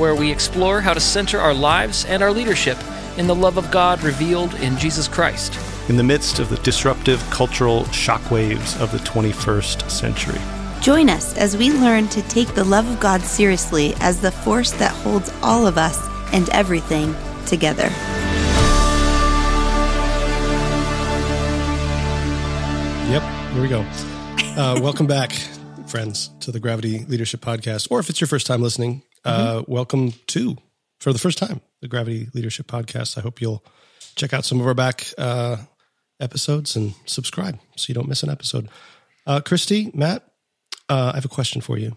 where we explore how to center our lives and our leadership in the love of God revealed in Jesus Christ. in the midst of the disruptive cultural shockwaves of the 21st century. Join us as we learn to take the love of God seriously as the force that holds all of us and everything together. Yep, here we go. Uh, welcome back, friends, to the Gravity Leadership Podcast. Or if it's your first time listening, uh, welcome to, for the first time, the Gravity Leadership Podcast. I hope you'll check out some of our back uh, episodes and subscribe so you don't miss an episode. Uh, Christy, Matt, uh, I have a question for you.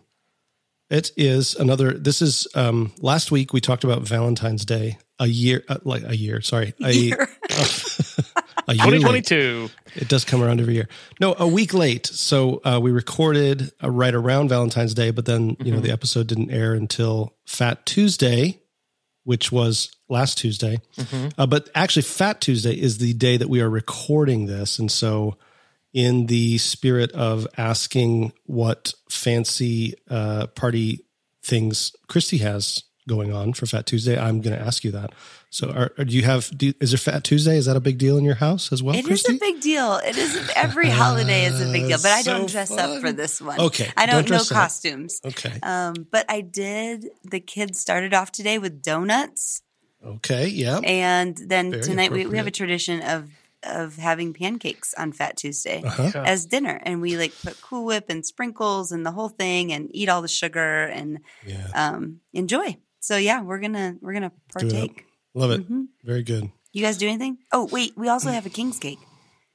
It is another. This is um, last week we talked about Valentine's Day. A year, uh, like a year. Sorry, a Year. a year late. 2022. It does come around every year. No, a week late. So uh, we recorded uh, right around Valentine's Day, but then you know the episode didn't air until Fat Tuesday, which was last Tuesday. Uh, but actually, Fat Tuesday is the day that we are recording this, and so in the spirit of asking what fancy uh, party things Christy has going on for Fat Tuesday, I'm going to ask you that. So, are, are- do you have? Do, is there Fat Tuesday? Is that a big deal in your house as well? It is Christy? a big deal. It is every holiday is a big deal, but I don't So dress fun. up for this one. Okay, I don't don't, know dress up. costumes. Okay. Um, but I did. The kids started off today with donuts, Okay. Yeah. and then Very tonight we, we have a tradition of of having pancakes on Fat Tuesday Uh-huh. as dinner, and we like put Cool Whip and sprinkles and the whole thing, and eat all the sugar and Yeah. um, enjoy. So yeah, we're gonna we're gonna Do it. partake. Love it. Mhm. Very good. You guys do anything? Oh wait, we also have a king's cake.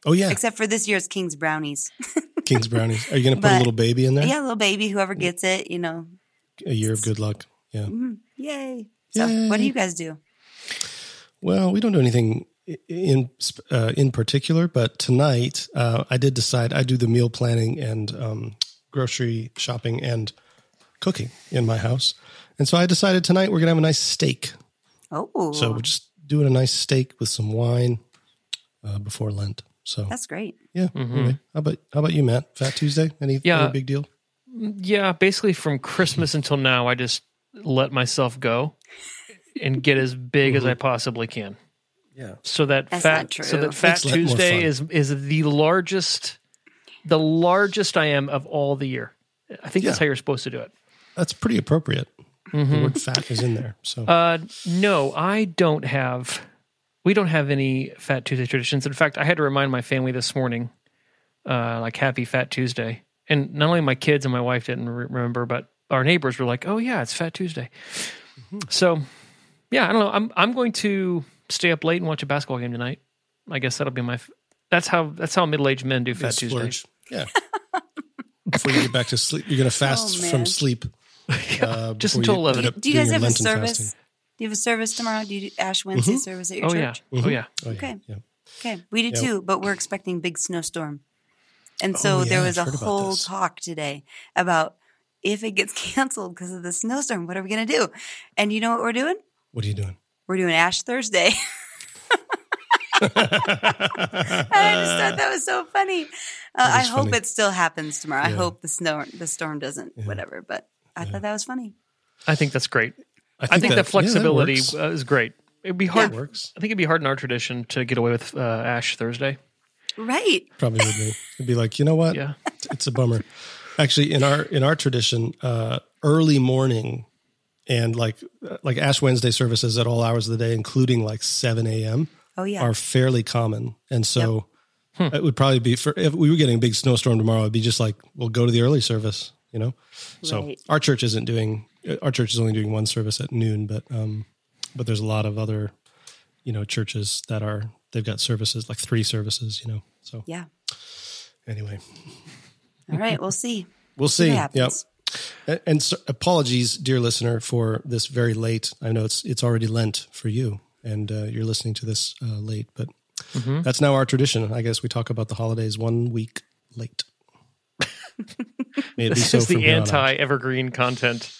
Oh yeah. Except for this year's King's brownies. King's brownies. Are you going to put a little baby in there? Yeah, a little baby, whoever gets it, you know, A year of good luck. Yeah. mm, yay. So, what do you guys do? Well, we don't do anything in uh, in particular, but tonight uh, I did decide I do the meal planning and um, grocery shopping and cooking in my house, and so I decided tonight we're gonna have a nice steak. Oh, So we're oh. just doing a nice steak with some wine uh, before Lent. So that's great. yeah. Mm-hmm. anyway, how about how about you, Matt? Fat Tuesday? Any, Yeah. any big deal? Mm, yeah, basically from Christmas until now, I just let myself go and get as big as I mm-hmm. possibly can. Yeah. So that That's fat, not true. so that Fat Makes Lent more Tuesday is is the largest, the largest I am of all the year. I think that's how you're supposed to do it. That's pretty appropriate. The word fat is in there. So Uh, no, I don't have. We don't have any Fat Tuesday traditions. In fact, I had to remind my family this morning, uh, like Happy Fat Tuesday. And not only my kids and my wife didn't re- remember, but our neighbors were like, "Oh yeah, it's Fat Tuesday." So, yeah, I don't know. I'm I'm going to stay up late and watch a basketball game tonight. I guess that'll be my. f- That's how that's how middle aged men do Fat Tuesday. splurge. Yeah. before you get back to sleep, you're going to fast Oh, from sleep. uh, just before until you 11. end up Do you guys your have a service? fasting. Do you have a service tomorrow? Do you do Ash Wednesday service at your Oh yeah, church? oh yeah. Oh, yeah. Okay. Yeah. Okay, we do Yeah. too, but we're expecting big snowstorm. And Oh, so yeah, there was I've a whole talk today about if it gets canceled because of the snowstorm, what are we going to do? And you know what we're doing? What are you doing? We're doing Ash Thursday. I just thought that was so funny. Uh, I hope funny. it still happens tomorrow. I hope the snow, the storm doesn't, Yeah. whatever. But I thought that was funny. I think that's great. I think, that- that, that flexibility works. uh, is great. It'd be hard. That works. I think it'd be hard in our tradition to get away with uh, Ash Thursday. Right. Probably would be. It'd be like, you know what? Yeah. It's a bummer. Actually, in our in our tradition, uh, early morning and like like Ash Wednesday services at all hours of the day, including like seven a.m. Oh yeah. are fairly common, and so it would probably be for if we were getting a big snowstorm tomorrow. It'd be just like, we'll go to the early service, you know. So Right. our church isn't doing. Our church is only doing one service at noon, but um, but there's a lot of other, you know, churches that are they've got services like three services, you know. So yeah. anyway, All right, we'll see. we'll See see. Yep. And, and so, apologies, dear listener, for this very late. I know it's it's already Lent for you, and uh, you're listening to this uh, late, but that's now our tradition. I guess we talk about the holidays one week late. May it be This so is the here on out. anti evergreen content.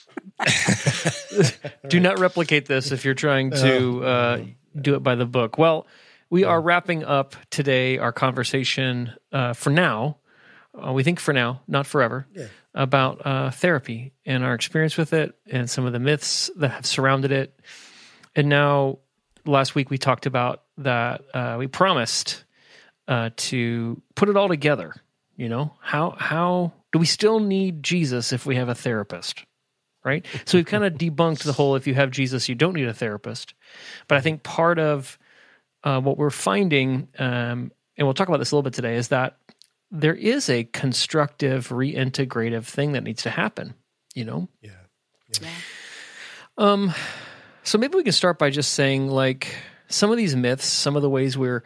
do not replicate this if you're trying to uh, do it by the book. Well, we are wrapping up today our conversation uh, for now. Uh, we think for now, not forever, about uh, therapy and our experience with it and some of the myths that have surrounded it. And now, last week we talked about that uh, we promised uh, to put it all together. You know how how do we still need Jesus if we have a therapist? Right. So we've kind of debunked the whole if you have Jesus, you don't need a therapist. But I think part of uh, what we're finding, um, and we'll talk about this a little bit today, is that there is a constructive, reintegrative thing that needs to happen. You know, Yeah. um, so maybe we can start by just saying like some of these myths, some of the ways where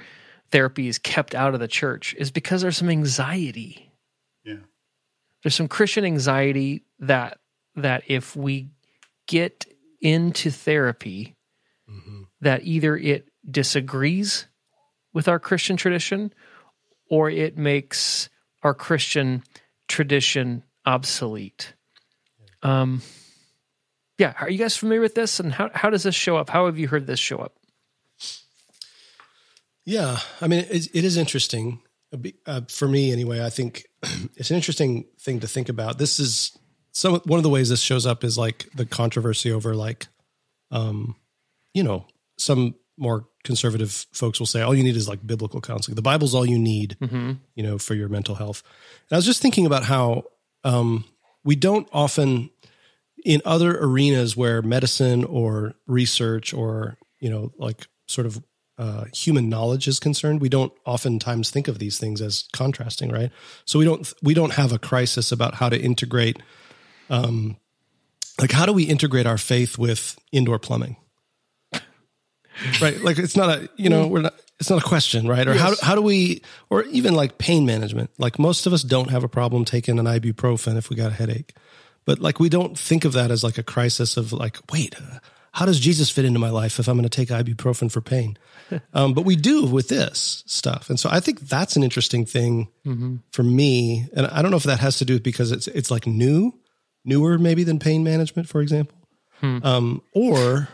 therapy is kept out of the church is because there's some anxiety. Yeah. There's some Christian anxiety that that if we get into therapy, that either it disagrees with our Christian tradition or it makes our Christian tradition obsolete. Um, yeah, are you guys familiar with this? And how how does this show up? How have you heard this show up? Yeah, I mean, it, it is interesting uh, for me anyway. I think it's an interesting thing to think about. This is some one of the ways this shows up is like the controversy over like, um, you know, some more conservative folks will say all you need is like biblical counseling. The Bible's all you need, you know, for your mental health. And I was just thinking about how um, we don't often in other arenas where medicine or research or you know like sort of uh, human knowledge is concerned, we don't oftentimes think of these things as contrasting, right? So we don't we don't have a crisis about how to integrate, um, like how do we integrate our faith with indoor plumbing, right? Like it's not a you know we're not it's not a question, right? Or how how do we or even like pain management? Like most of us don't have a problem taking an ibuprofen if we got a headache, but like we don't think of that as like a crisis of like wait. Uh, how does Jesus fit into my life if I'm going to take ibuprofen for pain? Um, but we do with this stuff, and so I think that's an interesting thing for me. And I don't know if that has to do with because it's it's like new, newer maybe than pain management, for example, um, or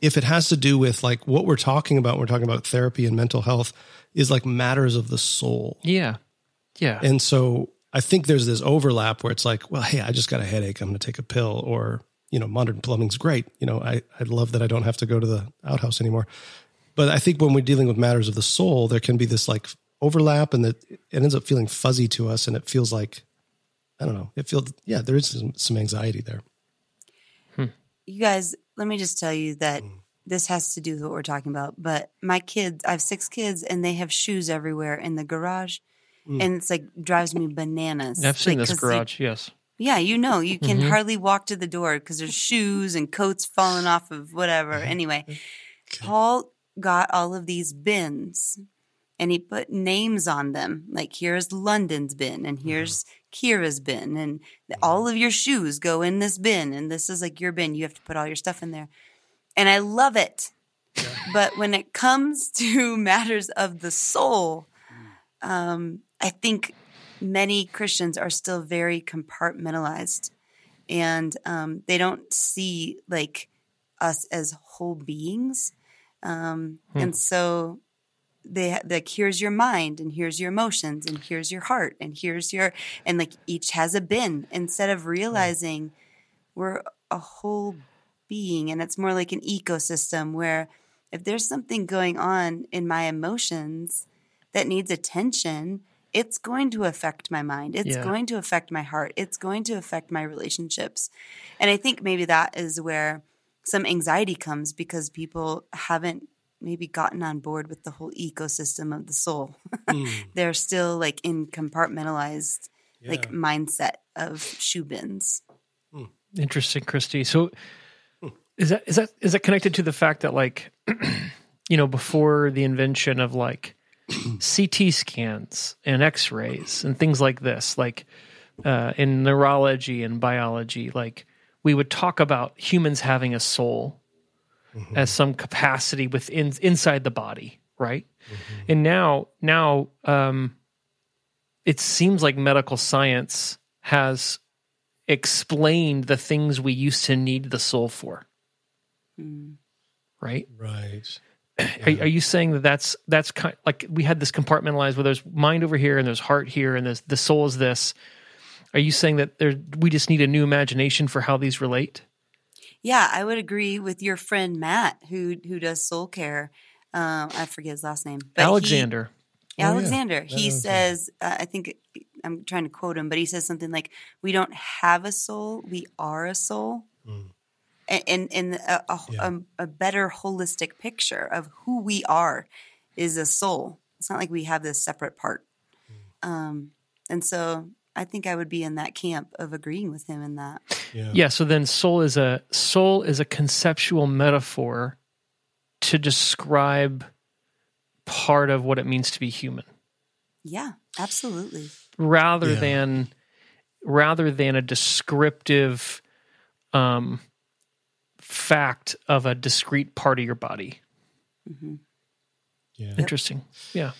if it has to do with like what we're talking about. We're talking about therapy and mental health is like matters of the soul, Yeah, yeah, and so I think there's this overlap where it's like, well, hey, I just got a headache. I'm going to take a pill or, you know, modern plumbing's great. You know, I, I love that I don't have to go to the outhouse anymore. But I think when we're dealing with matters of the soul, there can be this like overlap and that it ends up feeling fuzzy to us. And it feels like, I don't know, it feels, yeah, there is some, some anxiety there. Hmm. You guys, let me just tell you that hmm. this has to do with what we're talking about. But my kids, I have six kids, and they have shoes everywhere in the garage, hmm. and it's like drives me bananas. I've seen Like, this 'cause they- garage. yes, yeah, you know, you can mm-hmm. hardly walk to the door because there's shoes and coats falling off of whatever. Anyway, Paul got all of these bins and he put names on them. Like here's London's bin and here's Kira's bin and all of your shoes go in this bin and this is like your bin. You have to put all your stuff in there. And I love it. But when it comes to matters of the soul, um, I think many Christians are still very compartmentalized and um, they don't see like us as whole beings. Um, And so they like here's your mind and here's your emotions and here's your heart and here's your and like each has a bin. Instead of realizing we're a whole being and it's more like an ecosystem where if there's something going on in my emotions that needs attention it's going to affect my mind. It's Yeah. going to affect my heart. It's going to affect my relationships. And i think maybe that is where some anxiety comes because people haven't maybe gotten on board with the whole ecosystem of the soul. Mm. They're still like in compartmentalized like mindset of shoe bins. Interesting, Christy. So is that is that is that connected to the fact that like you know before the invention of like CT scans and X-rays and things like this, like uh, in neurology and biology, like we would talk about humans having a soul mm-hmm. as some capacity within inside the body, right? Mm-hmm. And now now um, it seems like medical science has explained the things we used to need the soul for. Hmm. Right? Right. Are, are you saying that that's that's kind like we had this compartmentalized where there's mind over here and there's heart here and there's the soul is this? Are you saying that there we just need a new imagination for how these relate? Yeah, I would agree with your friend Matt, who who does soul care. Um, I forget his last name, but he- Alexander. yeah. Alexander. He Alexander. says, uh, I think I'm trying to quote him, but he says something like, "We don't have a soul; we are a soul." And and, and a, a, Yeah. a, a better holistic picture of who we are is a soul. It's not like we have this separate part. Um, and so I think I would be in that camp of agreeing with him in that. Yeah. Yeah, so then soul is a soul is a conceptual metaphor to describe part of what it means to be human. Yeah, absolutely. rather Yeah. than rather than a descriptive um fact of a discrete part of your body Mm-hmm. Yeah. interesting yeah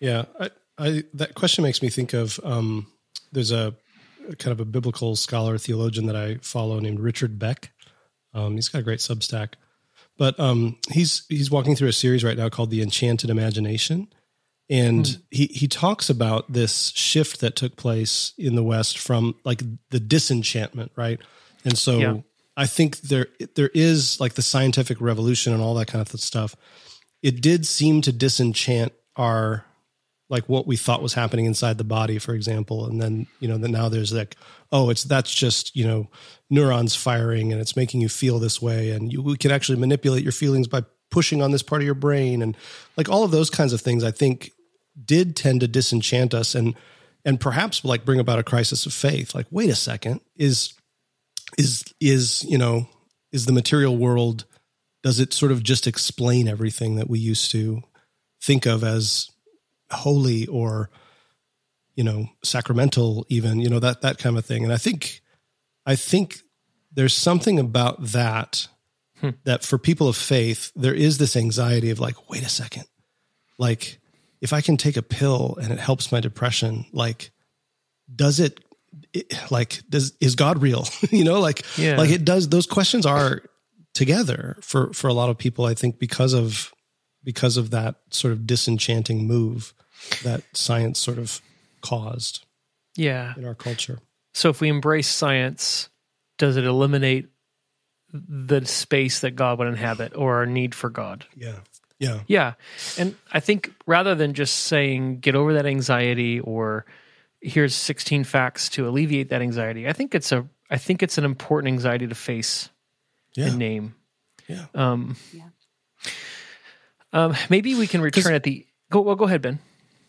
Yeah, I, I that question makes me think of um, there's a, kind of a biblical scholar theologian that I follow named Richard Beck. Um, he's got a great Substack, but um, he's he's walking through a series right now called The Enchanted Imagination, and he he talks about this shift that took place in the West from like the disenchantment, right? And so Yeah. I think there there is like the scientific revolution and all that kind of stuff. It did seem to disenchant our like what we thought was happening inside the body, for example. And then, you know, that now there's like, oh, it's that's just, you know, neurons firing and it's making you feel this way. And you we can actually manipulate your feelings by pushing on this part of your brain. And like all of those kinds of things, I think did tend to disenchant us and and perhaps like bring about a crisis of faith. Like, wait a second, is is is, you know, is the material world does it sort of just explain everything that we used to think of as holy or you know sacramental even you know that that kind of thing. And i think i think there's something about that hmm. that for people of faith there is this anxiety of like wait a second. Like if i can take a pill and it helps my depression like does it, it like does is god real? You know like Yeah. like it does those questions are together for for a lot of people i think because of because of that sort of disenchanting move that science sort of caused yeah. in our culture. So if we embrace science does it eliminate the space that god would inhabit or our need for god? Yeah. Yeah. Yeah. And I think rather than just saying get over that anxiety or here's 16 facts to alleviate that anxiety, I think it's a I think it's an important anxiety to face yeah. and name. yeah. Um Yeah. Um maybe we can return at the go well go ahead Ben.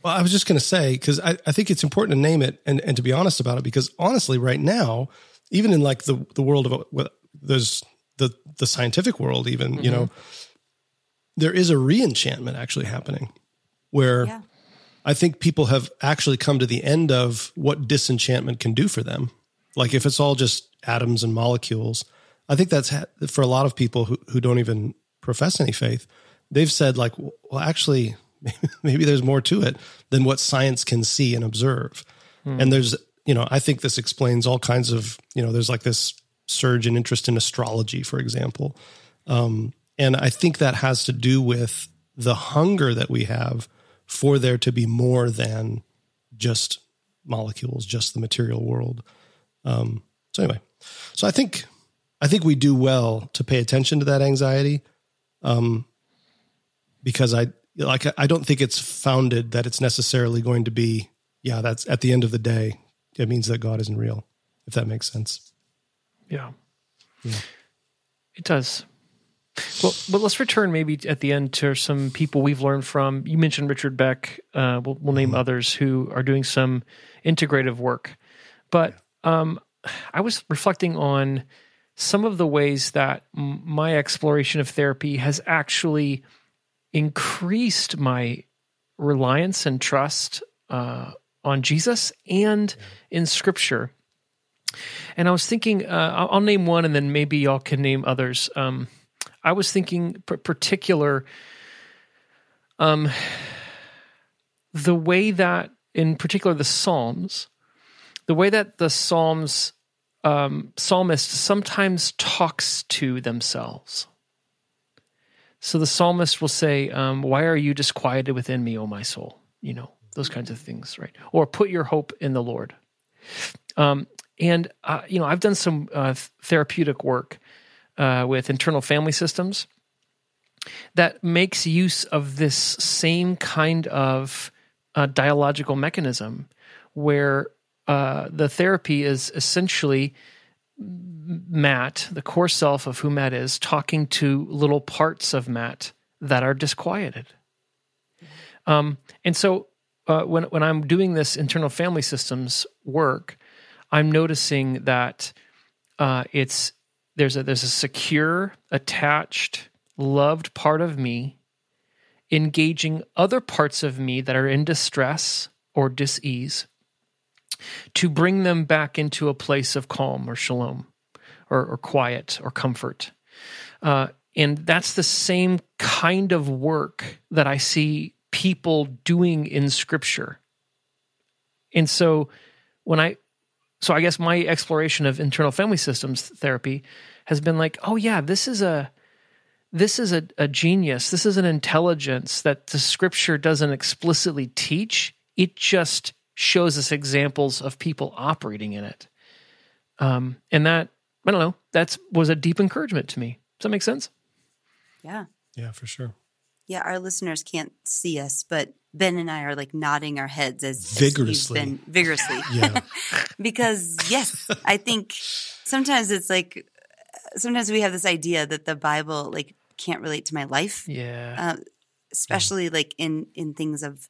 Well, I was just going to say because I, I think it's important to name it and, and to be honest about it because honestly, right now, even in like the the world of what there's the the scientific world, even you know, there is a re-enchantment actually happening, where Yeah. I think people have actually come to the end of what disenchantment can do for them. Like if it's all just atoms and molecules, I think that's ha- for a lot of people who, who don't even profess any faith. They've said like, well, actually, maybe there's more to it than what science can see and observe. And there's, you know, I think this explains all kinds of, you know, there's like this surge in interest in astrology, for example. Um, and I think that has to do with the hunger that we have for there to be more than just molecules, just the material world. Um, so anyway, so I think I think we do well to pay attention to that anxiety, um, because I like I don't think it's founded that it's necessarily going to be yeah that's at the end of the day it means that God isn't real if that makes sense. Yeah. yeah. It does. Well, but let's return maybe at the end to some people we've learned from. You mentioned Richard Beck. Uh, we'll, we'll name others who are doing some integrative work. But um, I was reflecting on some of the ways that m- my exploration of therapy has actually increased my reliance and trust uh, on Jesus and in Scripture. And I was thinking, uh, I'll, name one, and then maybe y'all can name others. Um, I was thinking, p- particular, um, the way that, in particular, the Psalms, the way that the Psalms um, psalmist sometimes talks to themselves. So the psalmist will say, um, "Why are you disquieted within me, O my soul?" You know those kinds of things, right? Or put your hope in the Lord. Um, and uh, you know, I've done some uh, therapeutic work uh, with internal family systems that makes use of this same kind of uh, dialogical mechanism, where uh, the therapy is essentially Matt, the core self of who Matt is, talking to little parts of Matt that are disquieted. Um, and so uh, when when I'm doing this internal family systems work, I'm noticing that uh, it's there's a there's a secure, attached, loved part of me engaging other parts of me that are in distress or dis-ease to bring them back into a place of calm or shalom or, or quiet or comfort. Uh, and that's the same kind of work that I see people doing in scripture. And so when I, so I guess my exploration of internal family systems therapy has been like, oh yeah, this is a, this is a, a genius. This is an intelligence that the scripture doesn't explicitly teach. It just shows us examples of people operating in it. Um, and that, I don't know, that was a deep encouragement to me. Does that make sense? Yeah. Yeah, for sure. Yeah, our listeners can't see us, but Ben and I are like nodding our heads as vigorously, as been, vigorously. yeah, because yes, I think sometimes it's like sometimes we have this idea that the Bible like can't relate to my life. Yeah, uh, especially yeah. like in in things of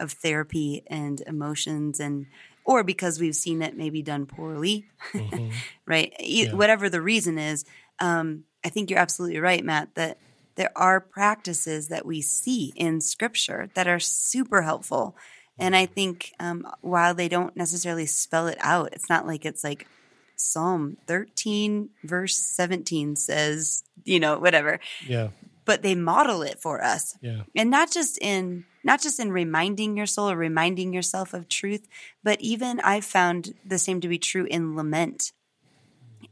of therapy and emotions and or because we've seen it maybe done poorly, mm-hmm. right? Yeah. Whatever the reason is, um, I think you're absolutely right, Matt. That there are practices that we see in scripture that are super helpful. And I think um, while they don't necessarily spell it out, it's not like it's like Psalm 13, verse 17 says, you know, whatever. Yeah. But they model it for us. Yeah. And not just in not just in reminding your soul or reminding yourself of truth, but even I've found the same to be true in lament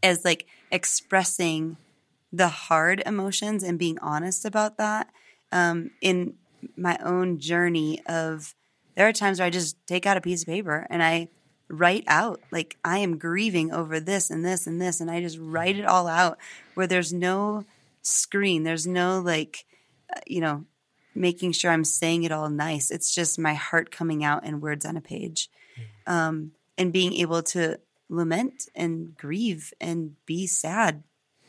as like expressing the hard emotions and being honest about that um, in my own journey of there are times where I just take out a piece of paper and I write out like I am grieving over this and this and this and I just write it all out where there's no screen there's no like uh, you know making sure I'm saying it all nice it's just my heart coming out in words on a page um, and being able to lament and grieve and be sad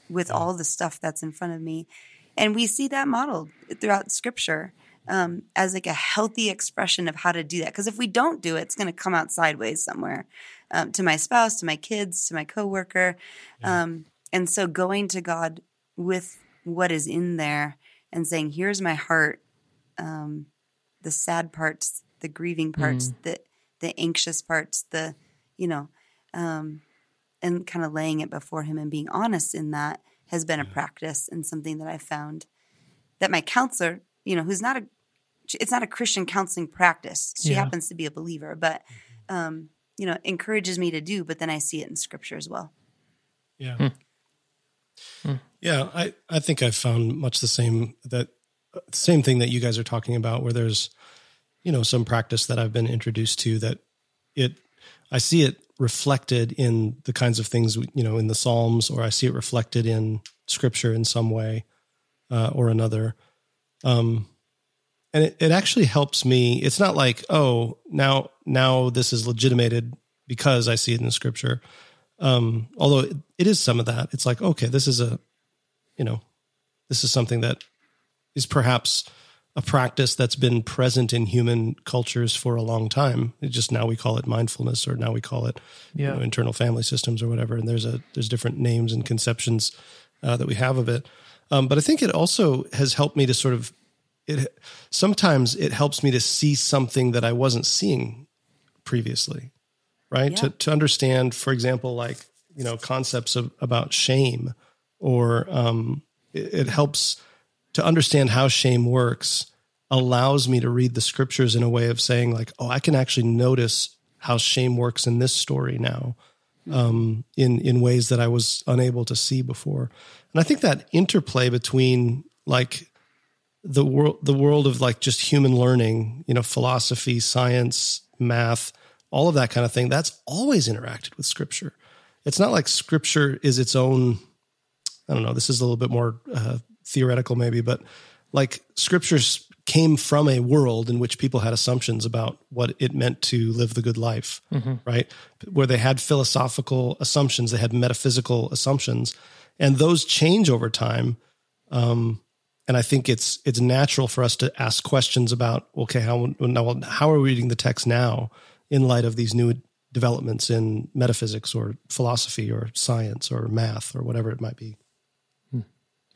with all the stuff that's in front of me. And we see that modeled throughout scripture um, as like a healthy expression of how to do that. Because if we don't do it, it's going to come out sideways somewhere um, to my spouse, to my kids, to my coworker. Yeah. Um, and so going to God with what is in there and saying, "Here's my heart," um, the sad parts, the grieving parts, mm. the the anxious parts, the you know, um, and kind of laying it before him and being honest in that has been a practice and something that I've found that my counselor, you know, who's not a, it's not a Christian counseling practice. She yeah. happens to be a believer, but, mm-hmm. um, you know, encourages me to do, but then I see it in scripture as well. Yeah. Hmm. Hmm. Yeah. I, I think I've found much the same that same thing that you guys are talking about where there's, you know, some practice that I've been introduced to that it, I see it reflected in the kinds of things you know in the Psalms, or I see it reflected in Scripture in some way uh, or another. Um, and it, it actually helps me. It's not like oh now now this is legitimated because I see it in the Scripture. Um, although it, it is some of that. It's like okay, this is a you know this is something that is perhaps a practice that's been present in human cultures for a long time. It just now we call it mindfulness, or now we call it Yeah. you know, internal family systems, or whatever. And there's a there's different names and conceptions uh, that we have of it. Um, but I think it also has helped me to sort of it. Sometimes it helps me to see something that I wasn't seeing previously, right? Yeah. To to understand, for example, like you know concepts of about shame, or um, it, it helps to understand how shame works. Allows me to read the scriptures in a way of saying, like, oh, I can actually notice how shame works in this story now, um, in in ways that I was unable to see before. And I think that interplay between like the world the world of like just human learning you know philosophy science math all of that kind of thing that's always interacted with scripture it's not like scripture is its own i don't know this is a little bit more uh, theoretical maybe but like scriptures came from a world in which people had assumptions about what it meant to live the good life right where they had philosophical assumptions they had metaphysical assumptions and those change over time and I think it's it's natural for us to ask questions about okay how now how are we reading the text now in light of these new developments in metaphysics or philosophy or science or math or whatever it might be.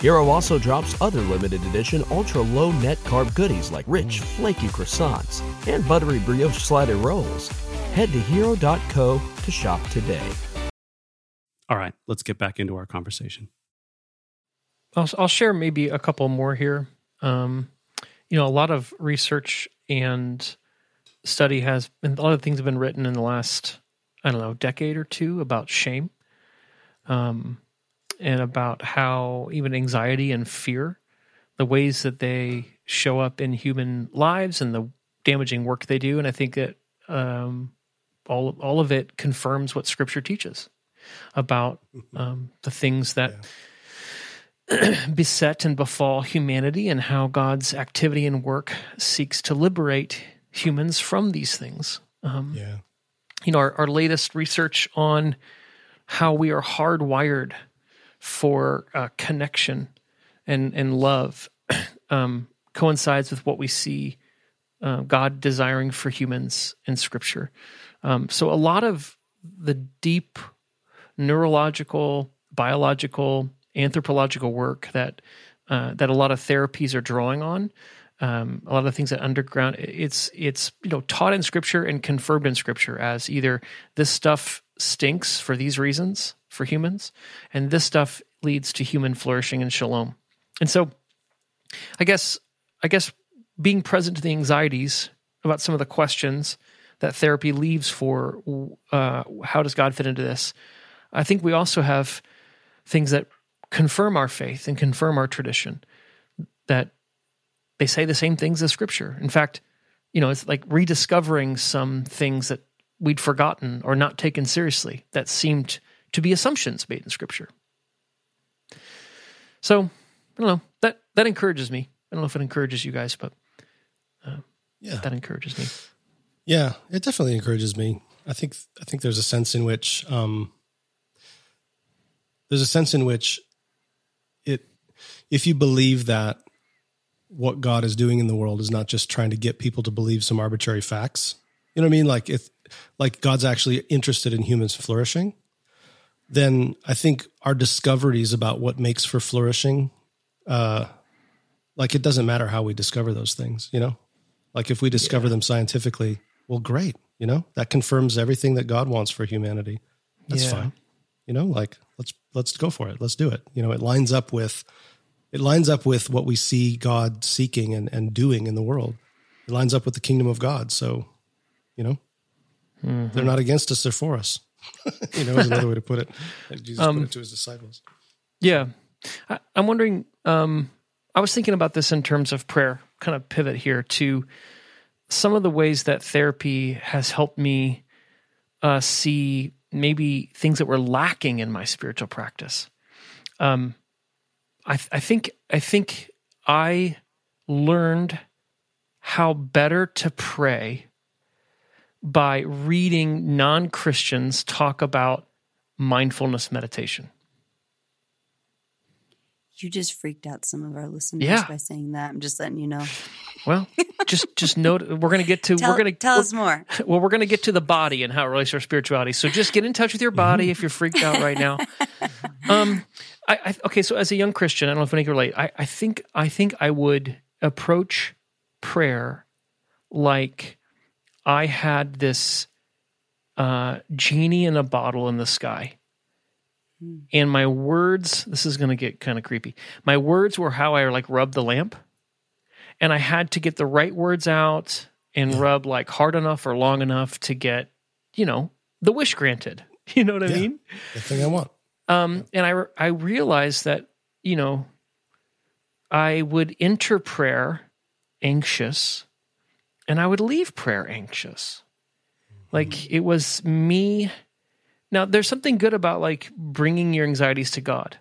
Hero also drops other limited edition ultra low net carb goodies like rich, flaky croissants and buttery brioche slider rolls. Head to hero.co to shop today. All right, let's get back into our conversation. I'll, I'll share maybe a couple more here. Um, you know, a lot of research and study has been, a lot of things have been written in the last, I don't know, decade or two about shame. Um, and about how even anxiety and fear, the ways that they show up in human lives and the damaging work they do. And I think that um, all all of it confirms what Scripture teaches about um, the things that beset and befall humanity, and how God's activity and work seeks to liberate humans from these things. Um, Yeah. you know, our, our latest research on how we are hardwired for uh, connection and and love um, coincides with what we see uh, God desiring for humans in Scripture. Um, so a lot of the deep neurological, biological, anthropological work that uh, that a lot of therapies are drawing on. Um, a lot of the things that underground it's it's you know taught in scripture and confirmed in scripture as either this stuff stinks for these reasons for humans and this stuff leads to human flourishing and shalom. And so i guess i guess being present to the anxieties about some of the questions that therapy leaves for uh, how does god fit into this i think we also have things that confirm our faith and confirm our tradition that they say the same things as scripture. In fact, you know, it's like rediscovering some things that we'd forgotten or not taken seriously that seemed to be assumptions made in scripture. So, I don't know. That that encourages me. I don't know if it encourages you guys, but Yeah. that encourages me. Yeah, it definitely encourages me. I think I think there's a sense in which um, there's a sense in which it if you believe that what God is doing in the world is not just trying to get people to believe some arbitrary facts. You know what I mean? Like if like God's actually interested in humans flourishing, then I think our discoveries about what makes for flourishing, uh, like it doesn't matter how we discover those things, you know? Like if we discover them scientifically, well, great. You know, that confirms everything that God wants for humanity. That's Yeah. fine. You know, like let's let's go for it. Let's do it. You know, it lines up with it lines up with what we see God seeking and, and doing in the world. It lines up with the kingdom of God. So, you know, they're not against us, they're for us. you know, is another way to put it. Jesus put it to his disciples. Yeah. I, I'm wondering, um, I was thinking about this in terms of prayer, kind of pivot here to some of the ways that therapy has helped me uh, see maybe things that were lacking in my spiritual practice. Um, I, I think I think I learned how better to pray by reading non Christians talk about mindfulness meditation. You just freaked out some of our listeners Yeah. by saying that. I'm just letting you know. Well, just just note we're going to get to Tell, we're going to tell us more. well we're going to get to the body and how it relates to our spirituality. So just get in touch with your body if you're freaked out right now. Um, I, I okay. So as a young Christian, I don't know if any can relate. I, I think I think I would approach prayer like I had this uh, genie in a bottle in the sky. And my words, this is going to get kind of creepy. My words were how I like rubbed the lamp. And I had to get the right words out and rub like hard enough or long enough to get, you know, the wish granted. You know what I Yeah. mean? The thing I want. Um, and I I realized that you know I would enter prayer anxious, and I would leave prayer anxious. Like it was me. Now there's something good about like bringing your anxieties to God,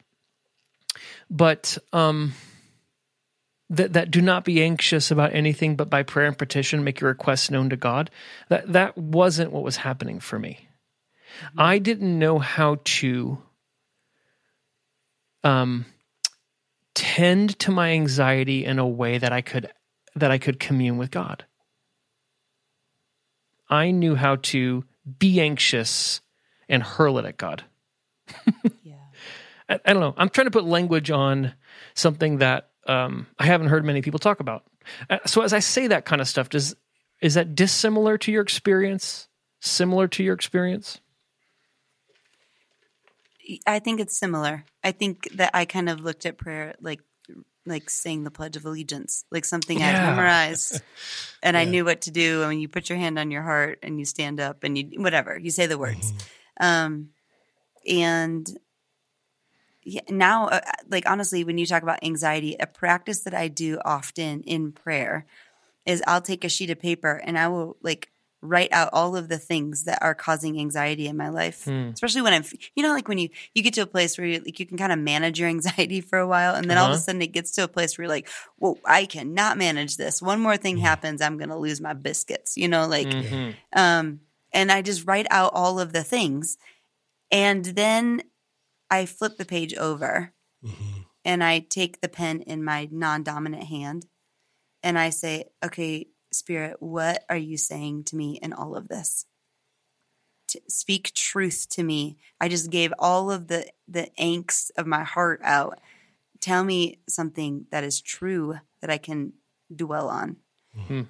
but um, that that do not be anxious about anything, but by prayer and petition make your requests known to God. That that wasn't what was happening for me. I didn't know how to um, tend to my anxiety in a way that I could that I could commune with God. I knew how to be anxious and hurl it at God. Yeah. I, I don't know. I'm trying to put language on something that um, I haven't heard many people talk about. Uh, so as I say that kind of stuff, does is that dissimilar to your experience? Similar to your experience? I think it's similar. I think that I kind of looked at prayer like like saying the Pledge of Allegiance, like something I Yeah. memorized and I knew what to do. I mean, you put your hand on your heart and you stand up and you whatever you say the words, um, and yeah, now, uh, like honestly, when you talk about anxiety, a practice that I do often in prayer is I'll take a sheet of paper and I will like write out all of the things that are causing anxiety in my life especially when i'm you know like when you you get to a place where you like you can kind of manage your anxiety for a while and then all of a Uh-huh. sudden it gets to a place where you're like well i cannot manage this one more thing happens i'm gonna lose my biscuits you know like Mhm. um and i just write out all of the things and then i flip the page over and i take the pen in my non-dominant hand and i say okay spirit what are you saying to me in all of this? To speak truth to me. I just gave all of the the angst of my heart out. Tell me something that is true that i can dwell on.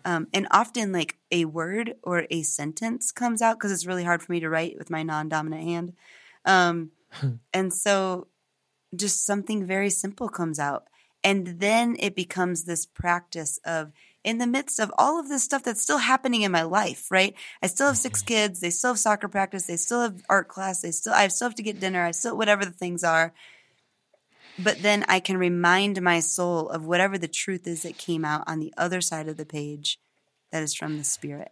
Um, and often like a word or a sentence comes out because it's really hard for me to write with my non-dominant hand. Um, and so just something very simple comes out and then it becomes this practice of in the midst of all of this stuff that's still happening in my life right? I still have six kids they still have soccer practice they still have art class they still i still have to get dinner i still whatever the things are. But then i can remind my soul of whatever the truth is that came out on the other side of the page that is from the spirit.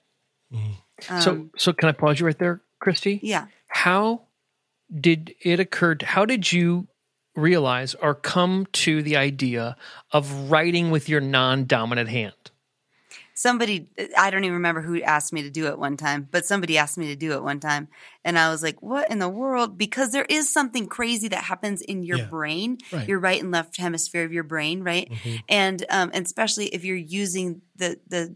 So Um, so can I pause you right there, Christy? yeah. How did it occur? To, how did you realize or come to the idea of writing with your non-dominant hand? somebody i don't even remember who asked me to do it one time but somebody asked me to do it one time and i was like what in the world because there is something crazy that happens in your Yeah. brain Right. your right and left hemisphere of your brain right and um and especially if you're using the the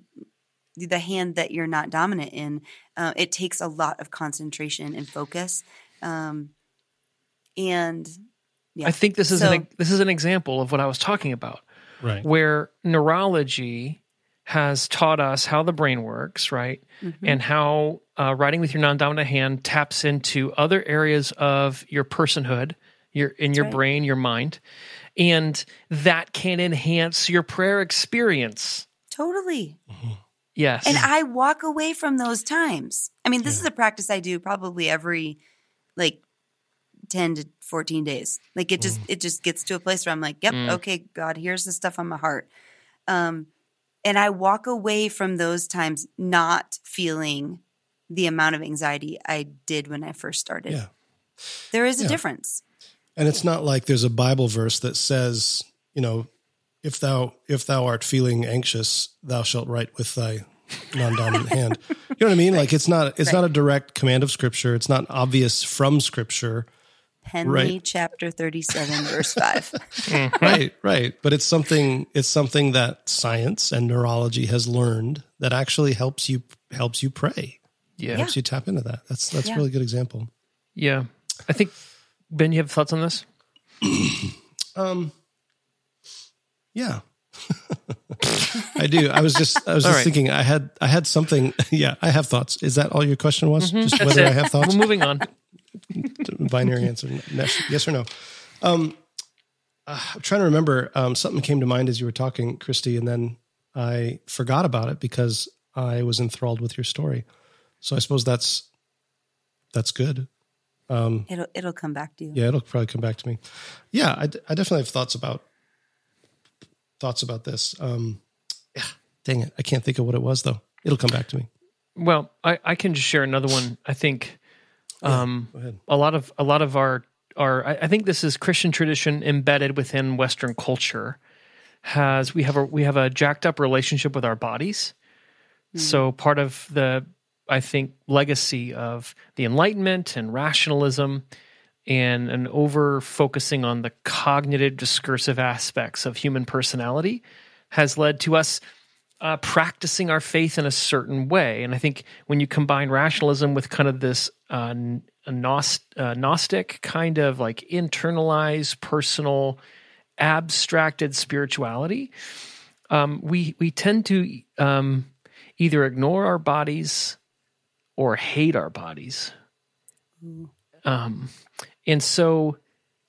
the hand that you're not dominant in uh, it takes a lot of concentration and focus um and yeah I think this is So- an this is an example of what I was talking about. Right. where neurology has taught us how the brain works, right? Mm-hmm. And how uh, writing with your non-dominant hand taps into other areas of your personhood, your in your right. brain, your mind, and that can enhance your prayer experience. totally Yes, And I walk away from those times. I mean, this is a practice I do probably every like 10 to 14 days. Like it just it just gets to a place where I'm like, "Yep, okay, God, here's the stuff on my heart." Um and I walk away from those times not feeling the amount of anxiety I did when I first started. Yeah. There is a Yeah. difference. And it's not like there's a Bible verse that says, you know, if thou if thou art feeling anxious, thou shalt write with thy non-dominant hand. You know what I mean? Like it's not it's not a direct command of scripture. It's not obvious from scripture. Henry Right. chapter 37, verse 5. Right, right. But it's something it's something that science and neurology has learned that actually helps you helps you pray. Yeah. Helps you tap into that. That's that's a Yeah. really good example. Yeah. I think Ben, you have thoughts on this? Um yeah. I do. I was just I was All just right. thinking I had I had something yeah, I have thoughts. Is that all your question was? Just That's whether it. I have thoughts? We're moving on. binary answer yes yes or no um uh, i'm trying to remember um something came to mind as you were talking christy and then i forgot about it because i was enthralled with your story so i suppose that's that's good um It'll it'll come back to you. yeah it'll probably come back to me yeah i, d- I definitely have thoughts about thoughts about this um yeah dang it i can't think of what it was though it'll come back to me Well, I, I can just share another one. I think um, go ahead a lot of a lot of our our I, I think this is Christian tradition embedded within Western culture. Has we have a we have a jacked up relationship with our bodies. So part of the I think legacy of the Enlightenment and rationalism and an over focusing on the cognitive discursive aspects of human personality has led to us uh, practicing our faith in a certain way. And I think when you combine rationalism with kind of this uh, n- a gnost- uh, Gnostic kind of like internalized, personal, abstracted spirituality, um, we we tend to um, either ignore our bodies or hate our bodies. Um, and so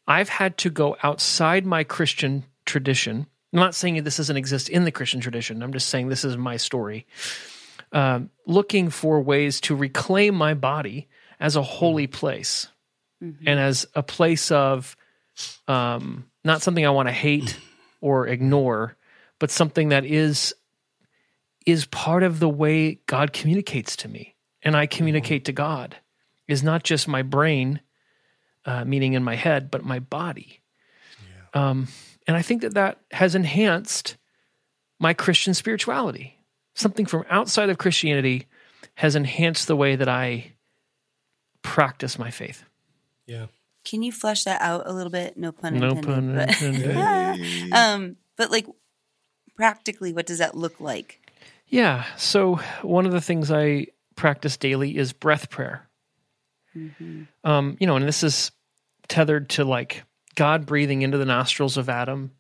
I've had to go outside my Christian tradition. I'm not saying this doesn't exist in the Christian tradition. I'm just saying this is my story. Um, looking for ways to reclaim my body as a holy place and as a place of um, not something I want to hate or ignore, but something that is is part of the way God communicates to me and I communicate to God is not just my brain, uh, meaning in my head, but my body. Um, and I think that that has enhanced my Christian spirituality. Something from outside of Christianity has enhanced the way that I practice my faith. yeah Can you flesh that out a little bit? No pun intended. No intended. pun but, intended. um, but like practically, what does that look like? Yeah. So one of the things I practice daily is breath prayer. Um, you know, and this is tethered to like God breathing into the nostrils of Adam,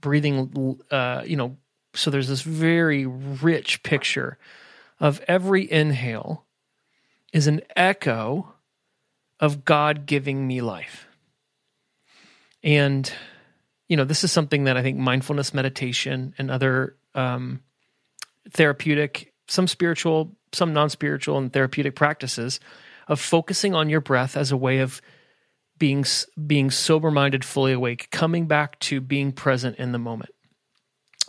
breathing, uh, you know, so there's this very rich picture of every inhale is an echo of God giving me life. And, you know, this is something that I think mindfulness meditation and other um, therapeutic, some spiritual, some non spiritual, and therapeutic practices of focusing on your breath as a way of being being sober minded, fully awake, coming back to being present in the moment,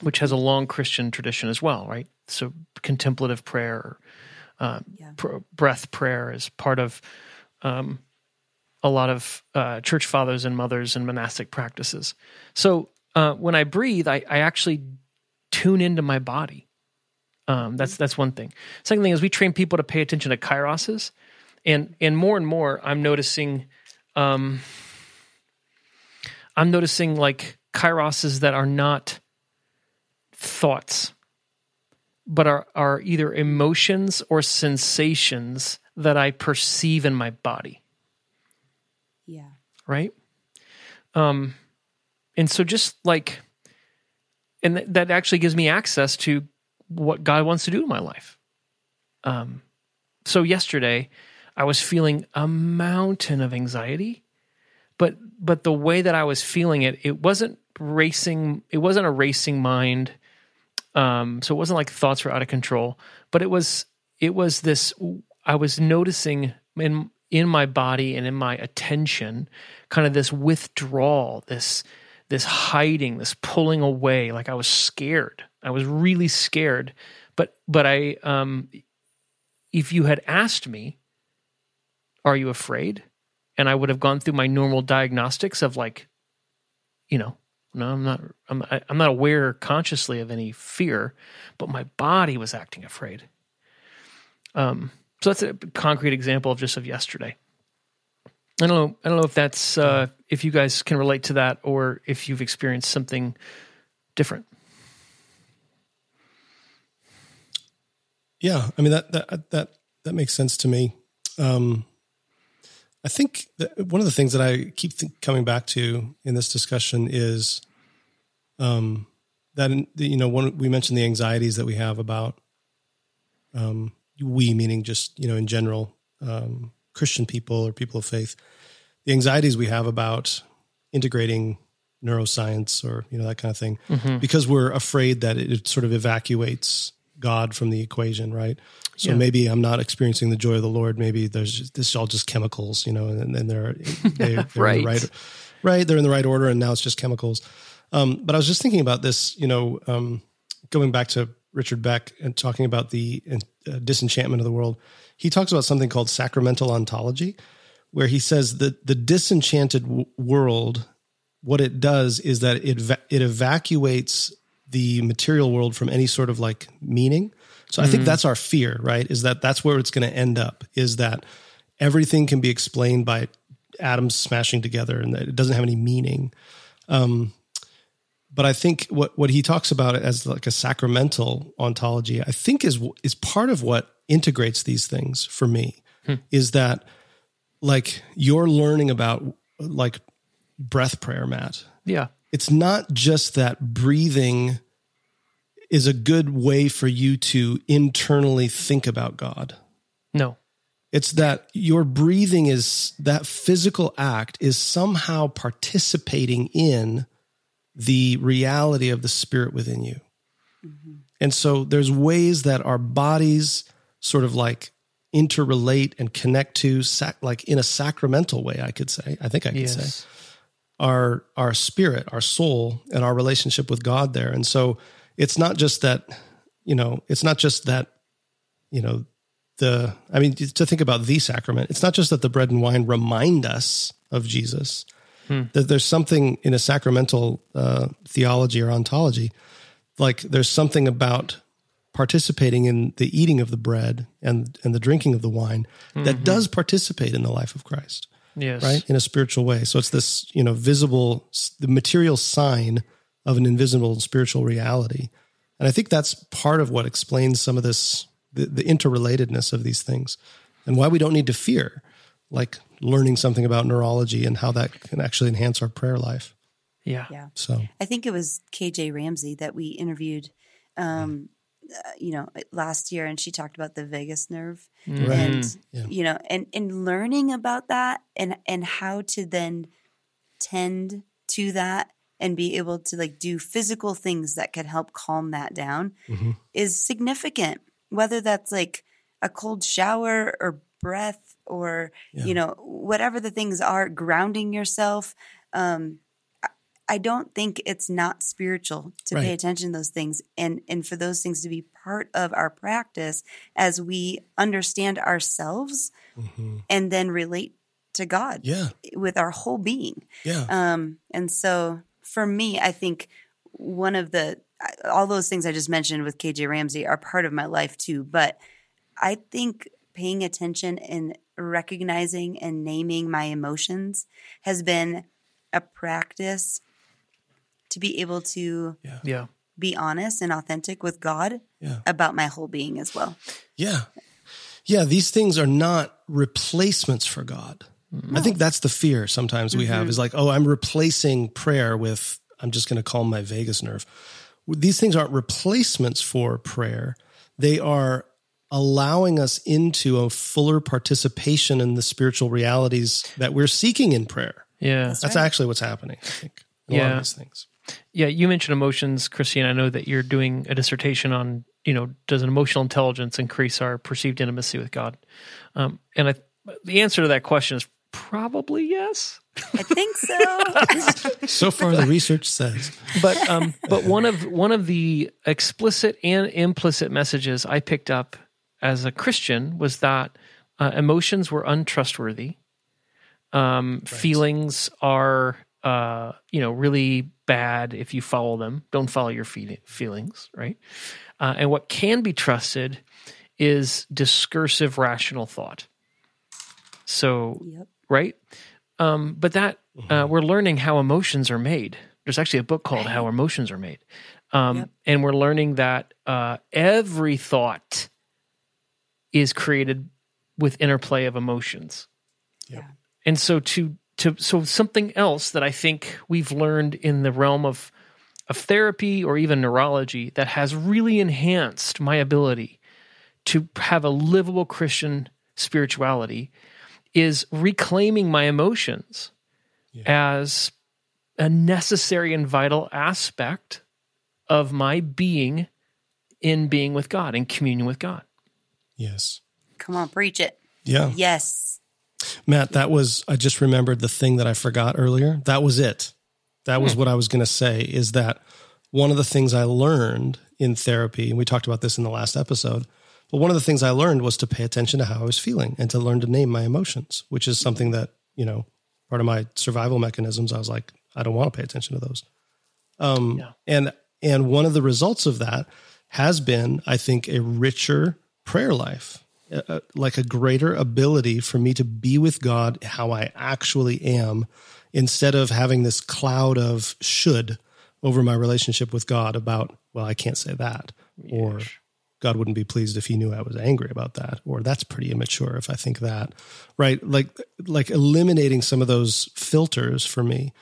which has a long Christian tradition as well, right? So contemplative prayer, uh, Yeah. pr- breath prayer is part of um, a lot of uh, church fathers and mothers and monastic practices. So uh, when I breathe, I, I actually tune into my body. Um, that's that's one thing. Second thing is we train people to pay attention to kairoses, and and more and more I'm noticing, um, I'm noticing like kairoses that are not thoughts, but are are either emotions or sensations that I perceive in my body Yeah. right? Um, and so just like, and th- that actually gives me access to what God wants to do in my life. Um, so yesterday, I was feeling a mountain of anxiety, but but the way that I was feeling it, it wasn't racing. It wasn't a racing mind. Um, so it wasn't like thoughts were out of control, but it was it was this. I was noticing in in my body and in my attention, kind of this withdrawal, this this hiding, this pulling away. Like I was scared. I was really scared, but but I um if you had asked me, "Are you afraid?" and I would have gone through my normal diagnostics of like, you know, no, I'm not. I'm I'm not aware consciously of any fear, but my body was acting afraid. Um, so that's a concrete example of just of yesterday. I don't know. I don't know if that's uh, if you guys can relate to that, or if you've experienced something different. Yeah, I mean that that that that makes sense to me. Um, I think that one of the things that I keep th- coming back to in this discussion is um, that you know one we mentioned the anxieties that we have about um, we meaning just you know in general um, Christian people or people of faith the anxieties we have about integrating neuroscience or you know that kind of thing mm-hmm. because we're afraid that it sort of evacuates God from the equation, right? So yeah. maybe I'm not experiencing the joy of the Lord. Maybe there's just, this is all just chemicals, you know, and, and they're, they, are right. The right, right. They're in the right order, and now it's just chemicals. Um, but I was just thinking about this, you know, um, going back to Richard Beck and talking about the uh, disenchantment of the world. He talks about something called sacramental ontology, where he says that the disenchanted w- world, what it does is that it it evacuates the material world from any sort of like meaning. So mm-hmm. I think mm-hmm. that's our fear, right? Is that that's where it's going to end up is that everything can be explained by atoms smashing together and that it doesn't have any meaning. Um, but I think what what he talks about as like a sacramental ontology, I think is is part of what integrates these things for me. Hmm. Is that like you're learning about like breath prayer, Matt? Yeah, it's not just that breathing is a good way for you to internally think about God. No. It's that your breathing is that physical act is somehow participating in the reality of the spirit within you. Mm-hmm. And so there's ways that our bodies sort of like interrelate and connect to sac- like in a sacramental way i could say i think i could yes. say our our spirit, our soul, and our relationship with God there. And so it's not just that, you know, it's not just that, you know, the I mean, to think about the sacrament, it's not just that the bread and wine remind us of Jesus. Hmm. That there's something in a sacramental uh, theology or ontology, like there's something about participating in the eating of the bread and and the drinking of the wine mm-hmm. that does participate in the life of Christ yes. right? In a spiritual way. So it's this, you know, visible, the material sign of an invisible spiritual reality. And I think that's part of what explains some of this, the, the interrelatedness of these things and why we don't need to fear, like learning something about neurology and how that can actually enhance our prayer life. Yeah. Yeah. So I think it was KJ Ramsey that we interviewed um, you know last year and she talked about the vagus nerve mm. and yeah. you know and and learning about that and and how to then tend to that and be able to like do physical things that could help calm that down mm-hmm. is significant whether that's like a cold shower or breath or yeah. you know whatever the things are grounding yourself um I don't think it's not spiritual to right. pay attention to those things and and for those things to be part of our practice as we understand ourselves mm-hmm. and then relate to God yeah. with our whole being. Yeah. Um and so for me I think one of the all those things I just mentioned with KJ Ramsey are part of my life too, but I think paying attention and recognizing and naming my emotions has been a practice to be able to yeah. yeah. be honest and authentic with God yeah. about my whole being as well. Yeah. Yeah, these things are not replacements for God. No. I think that's the fear sometimes we mm-hmm. have is like, oh, I'm replacing prayer with, I'm just going to calm my vagus nerve. These things aren't replacements for prayer. They are allowing us into a fuller participation in the spiritual realities that we're seeking in prayer. Yeah. That's, that's right. actually what's happening, I think. yeah. these things. Yeah, you mentioned emotions, Christine. I know that you're doing a dissertation on, you know, does an emotional intelligence increase our perceived intimacy with God? Um, and I, the answer to that question is probably yes. I think so. so far, the research says. But um, but one of one of the explicit and implicit messages I picked up as a Christian was that uh, emotions were untrustworthy. Um, Feelings are, uh, you know, really bad if you follow them. Don't follow your fe- feelings, right? Uh, and what can be trusted is discursive, rational thought. So, Yep. right? Um, but that uh, we're learning how emotions are made. There's actually a book called How Emotions Are Made, um, Yep. and we're learning that uh, every thought is created with interplay of emotions. Yeah. And so to to so something else that I think we've learned in the realm of of therapy or even neurology that has really enhanced my ability to have a livable Christian spirituality is reclaiming my emotions as a necessary and vital aspect of my being in being with God, in communion with God. Yes. Come on, preach it. Yeah. Yes. Matt, that was, I just remembered the thing that I forgot earlier. That was it. That was what I was going to say is that one of the things I learned in therapy, and we talked about this in the last episode, but one of the things I learned was to pay attention to how I was feeling and to learn to name my emotions, which is something that, you know, part of my survival mechanisms. I was like, I don't want to pay attention to those. Um, Yeah. and, and one of the results of that has been, I think, a richer prayer life, uh, like a greater ability for me to be with God how I actually am instead of having this cloud of should over my relationship with God about, well, I can't say that, or God wouldn't be pleased if he knew I was angry about that, or that's pretty immature if I think that, right? Like, like eliminating some of those filters for me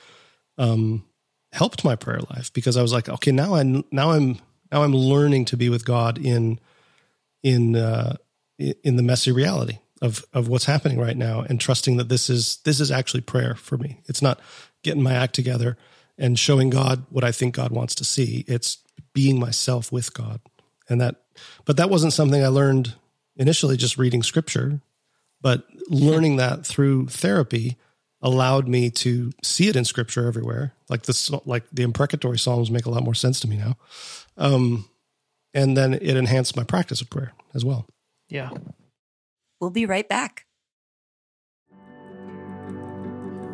um, helped my prayer life because I was like, okay, now I'm now I'm now I'm learning to be with God in in uh, in the messy reality of of what's happening right now, and trusting that this is this is actually prayer for me. It's not getting my act together and showing God what I think God wants to see. It's being myself with God, and that. But that wasn't something I learned initially just reading scripture, but learning that through therapy allowed me to see it in scripture everywhere. Like this, like the imprecatory psalms make a lot more sense to me now. Um, and then it enhanced my practice of prayer as well. Yeah. We'll be right back.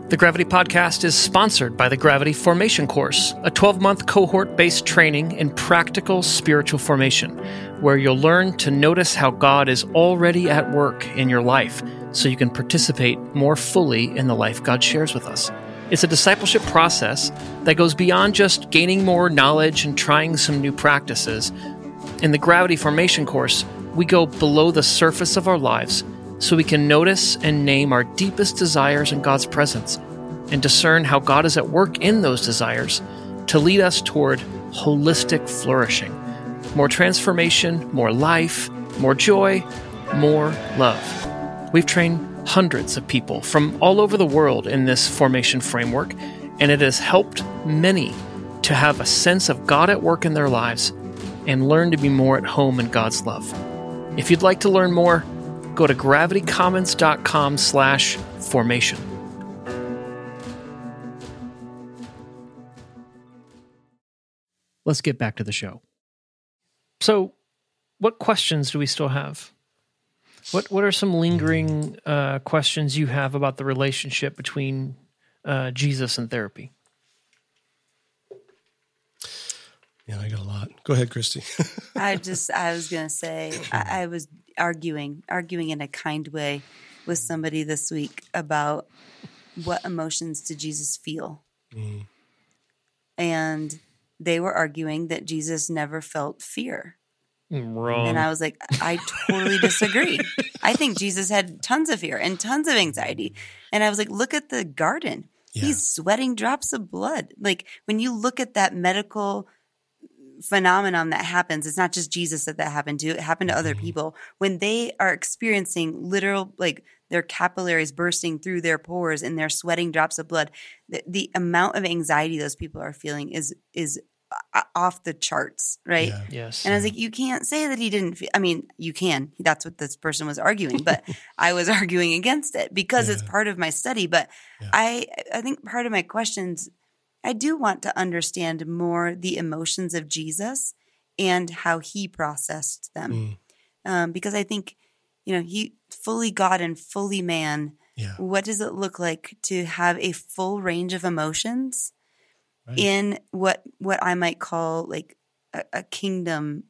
The Gravity Podcast is sponsored by the Gravity Formation Course, a 12 month cohort based training in practical spiritual formation, where you'll learn to notice how God is already at work in your life so you can participate more fully in the life God shares with us. It's a discipleship process that goes beyond just gaining more knowledge and trying some new practices. In the Gravity Formation course, we go below the surface of our lives so we can notice and name our deepest desires in God's presence and discern how God is at work in those desires to lead us toward holistic flourishing. More transformation, more life, more joy, more love. We've trained hundreds of people from all over the world in this formation framework, and it has helped many to have a sense of God at work in their lives and learn to be more at home in God's love. If you'd like to learn more, go to gravitycommons.com slash formation. Let's get back to the show. So, what questions do we still have? What What are some lingering uh, questions you have about the relationship between uh, Jesus and therapy? Yeah, I got a lot. Go ahead, Christy. I just, I was going to say, I, I was arguing, arguing in a kind way with somebody this week about what emotions did Jesus feel. Mm. And they were arguing that Jesus never felt fear. Wrong. And I was like, I totally disagree. I think Jesus had tons of fear and tons of anxiety. And I was like, look at the garden. Yeah. He's sweating drops of blood. Like when you look at that medical phenomenon that happens, it's not just Jesus that that happened to, it happened to other people. When they are experiencing literal, like their capillaries bursting through their pores and they're sweating drops of blood, the, the amount of anxiety those people are feeling is, is uh, off the charts, right? Yeah. yes. And I was like, you can't say that he didn't feel. I mean, you can. That's what this person was arguing, but I was arguing against it because it's part of my study. But Yeah. I, I think part of my questions, I do want to understand more the emotions of Jesus and how he processed them. Mm. um, because I think you know he fully God and fully man. Yeah. What does it look like to have a full range of emotions Right. in what what I might call like a, a kingdom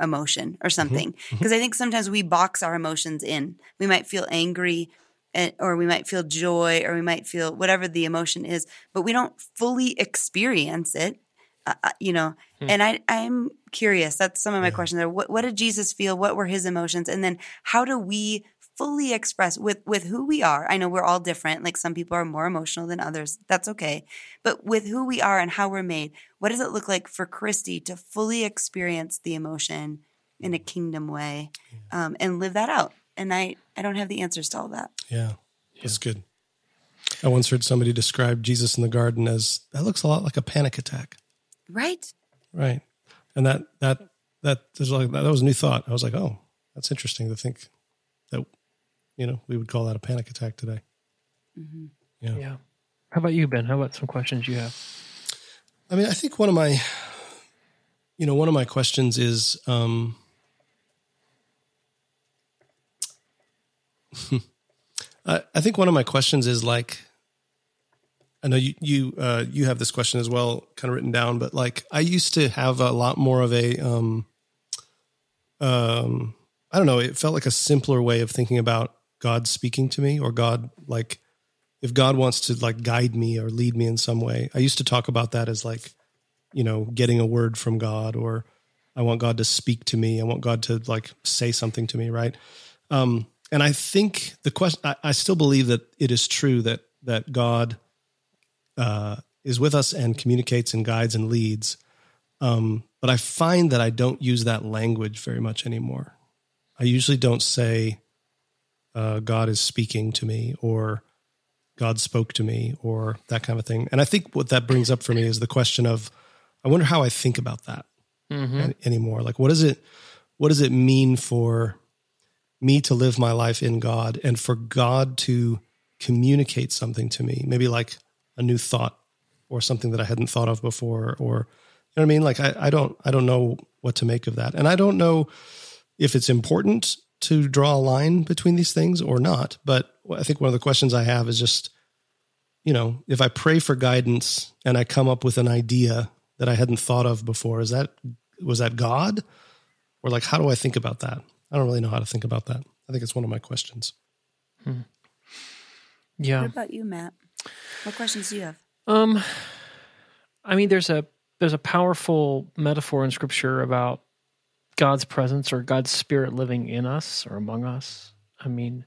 emotion or something? Because I think sometimes we box our emotions in. We might feel angry. And, or we might feel joy, or we might feel whatever the emotion is, but we don't fully experience it uh, uh, you know and i i'm curious that's some of my questions there what, what did jesus feel? What were his emotions? And then how do we fully express with with who we are? I know we're all different like some people are more emotional than others that's okay but with who we are and how we're made what does it look like for christy to fully experience the emotion in a kingdom way um, and live that out and i i don't have the answers to all that Yeah, that's good. I once heard somebody describe Jesus in the garden as that looks a lot like a panic attack, right right? And that that that was like that was a new thought. I was like, oh, that's interesting to think that you know we would call that a panic attack today. Yeah. Yeah. How about you, Ben? How about some questions you have? I mean, I think one of my, you know, one of my questions is, um, I, I think one of my questions is like, I know you you uh, you have this question as well, kind of written down, but like I used to have a lot more of a, um, um, I don't know, it felt like a simpler way of thinking about God speaking to me or God like if God wants to like guide me or lead me in some way. I used to talk about that as like, you know, getting a word from God or I want God to speak to me. I want God to like say something to me, right? Um, and I think the question, I, I still believe that it is true that that God uh, is with us and communicates and guides and leads. Um, but I find that I don't use that language very much anymore. I usually don't say uh, God is speaking to me or God spoke to me or that kind of thing. And I think what that brings up for me is the question of I wonder how I think about that an- anymore. Like what does it what does it mean for me to live my life in God and for God to communicate something to me, maybe like a new thought or something that I hadn't thought of before, or you know what I mean? Like I, I don't I don't know what to make of that. And I don't know if it's important to draw a line between these things or not. But I think one of the questions I have is just, you know, if I pray for guidance and I come up with an idea that I hadn't thought of before, is that was that God? Or like how do I think about that? I don't really know how to think about that. I think it's one of my questions. Yeah. what about you matt what questions do you have Um, I mean, there's a there's a powerful metaphor in Scripture about God's presence or God's Spirit living in us or among us. I mean,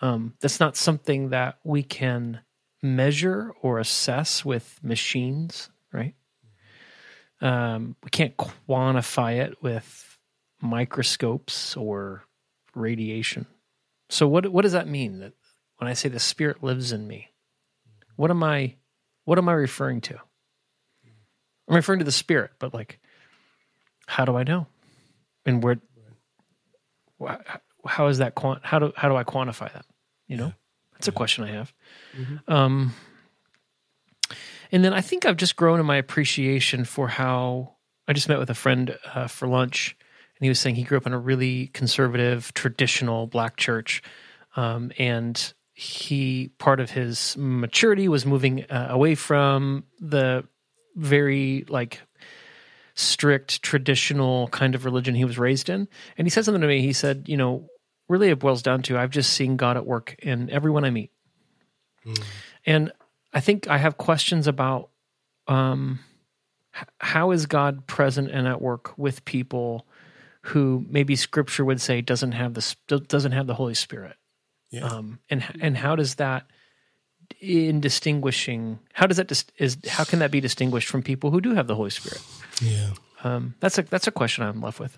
um, that's not something that we can measure or assess with machines, right? Um, we can't quantify it with microscopes or radiation. So, what what does that mean? That when I say the Spirit lives in me, what am I what am I referring to? I'm referring to the spirit, but like, how do I know? And where? How is that? Quant, how do how do I quantify that? You know, that's a question I have. Um, and then I think I've just grown in my appreciation for how I just met with a friend uh, for lunch, and he was saying he grew up in a really conservative, traditional black church, um, and he part of his maturity was moving uh, away from the very like strict traditional kind of religion he was raised in. And he said something to me. He said you know really it boils down to i've just seen god at work in everyone i meet. And i think i have questions about um how is god present and at work with people who maybe scripture would say doesn't have the doesn't have the holy spirit Yeah. um, and and how does that in distinguishing how does that dis- is how can that be distinguished from people who do have the Holy Spirit? yeah. Um, that's a that's a question I'm left with.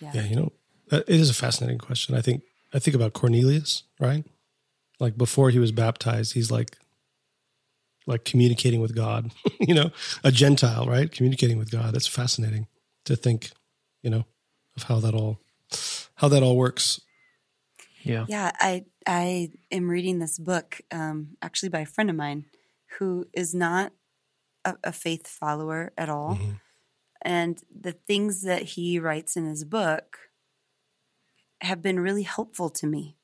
Yeah, you know, uh, it is a fascinating question. I think I think about Cornelius, right? Like before he was baptized, he's like like communicating with God, you know, a Gentile, right? Communicating with God. That's fascinating to think, you know, of how that all how that all works. Yeah, Yeah, I I am reading this book, um, actually by a friend of mine, who is not a, a faith follower at all, and the things that he writes in his book have been really helpful to me.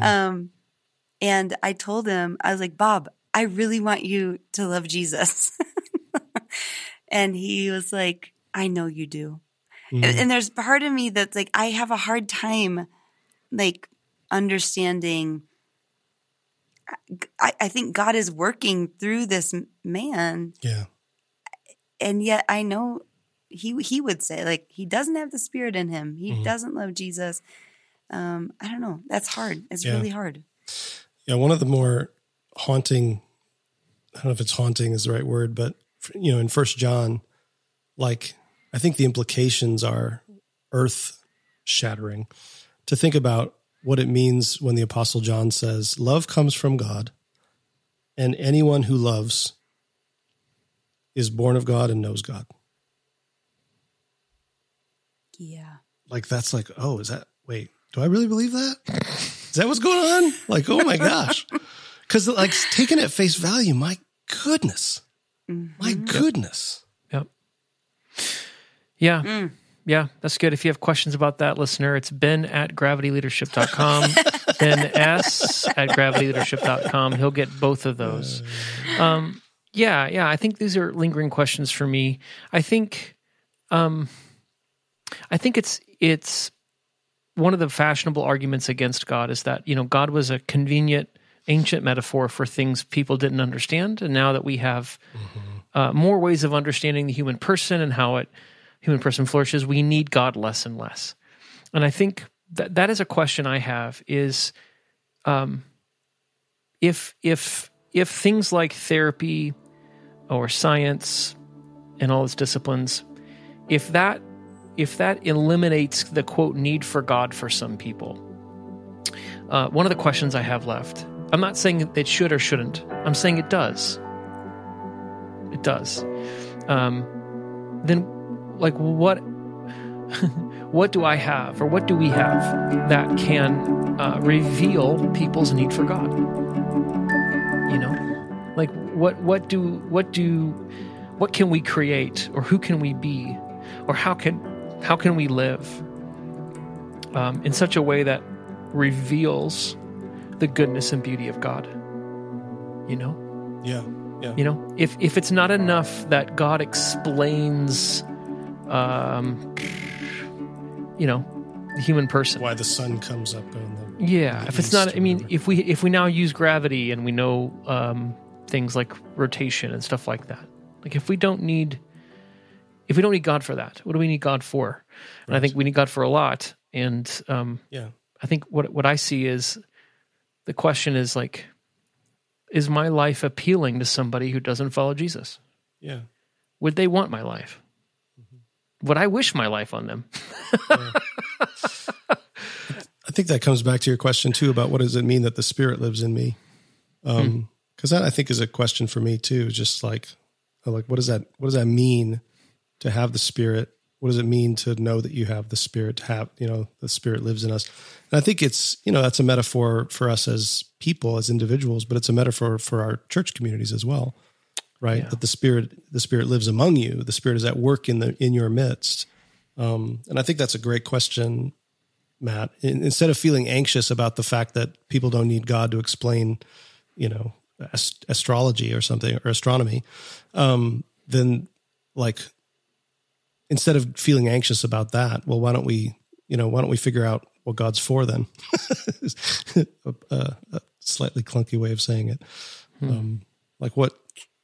Um, and I told him, I was like, Bob, I really want you to love Jesus. and he was like, I know you do. And, and there's part of me that's like, I have a hard time, like, understanding. I, I think God is working through this man, Yeah. and yet I know he he would say like he doesn't have the spirit in him. He Mhm. doesn't love Jesus. Um, I don't know. That's hard. It's Yeah. really hard. Yeah, one of the more haunting I don't know if it's haunting is the right word, but you know, in First John, like I think the implications are earth shattering. To think about what it means when the Apostle John says, "Love comes from God, and anyone who loves is born of God and knows God." Yeah. Like that's like, oh, is that wait? Do I really believe that? Is that what's going on? Like, oh my gosh, because like taken at face value, my goodness, my mm-hmm. goodness. Yeah. Yeah, that's good. If you have questions about that, listener, it's ben at gravityleadership.com, ben s at gravityleadership.com. He'll get both of those. Um, yeah, yeah, I think these are lingering questions for me. I think, um, I think it's it's one of the fashionable arguments against God is that you know God was a convenient ancient metaphor for things people didn't understand, and now that we have uh, more ways of understanding the human person and how it human person flourishes, we need God less and less. And I think that that is a question I have is um, if if if things like therapy or science and all its disciplines, if that if that eliminates the quote need for God for some people, uh, one of the questions I have left. I'm not saying it should or shouldn't. I'm saying it does. It does. Um, then, like, what? what do I have, or what do we have that can uh, reveal people's need for God? You know, like what? What do? What do? What can we create, or who can we be, or how can how can we live um, in such a way that reveals the goodness and beauty of God? You know, Yeah, yeah, you know, if if it's not enough that God explains, um, you know, the human person. why the sun comes up on the Yeah, if it's not, I mean, if we if we now use gravity and we know um, things like rotation and stuff like that, like if we don't need, if we don't need God for that, what do we need God for? And I think we need God for a lot. And um, yeah, I think what what I see is the question is like, is my life appealing to somebody who doesn't follow Jesus? yeah, Would they want my life? Would I wish my life on them? I think that comes back to your question too about what does it mean that the Spirit lives in me? Um, because that I think is a question for me too. Just like, like what does that what does that mean to have the Spirit? What does it mean to know that you have the Spirit? To have you know the Spirit lives in us, and I think it's you know that's a metaphor for us as people as individuals, but it's a metaphor for our church communities as well, right? Yeah. That the Spirit the Spirit lives among you. The Spirit is at work in the in your midst, um, and I think that's a great question Matt, in, instead of feeling anxious about the fact that people don't need God to explain, you know, ast- astrology or something or astronomy, um, then like instead of feeling anxious about that, well, why don't we, you know, why don't we figure out what God's for then? a, a, a slightly clunky way of saying it. Um, like what,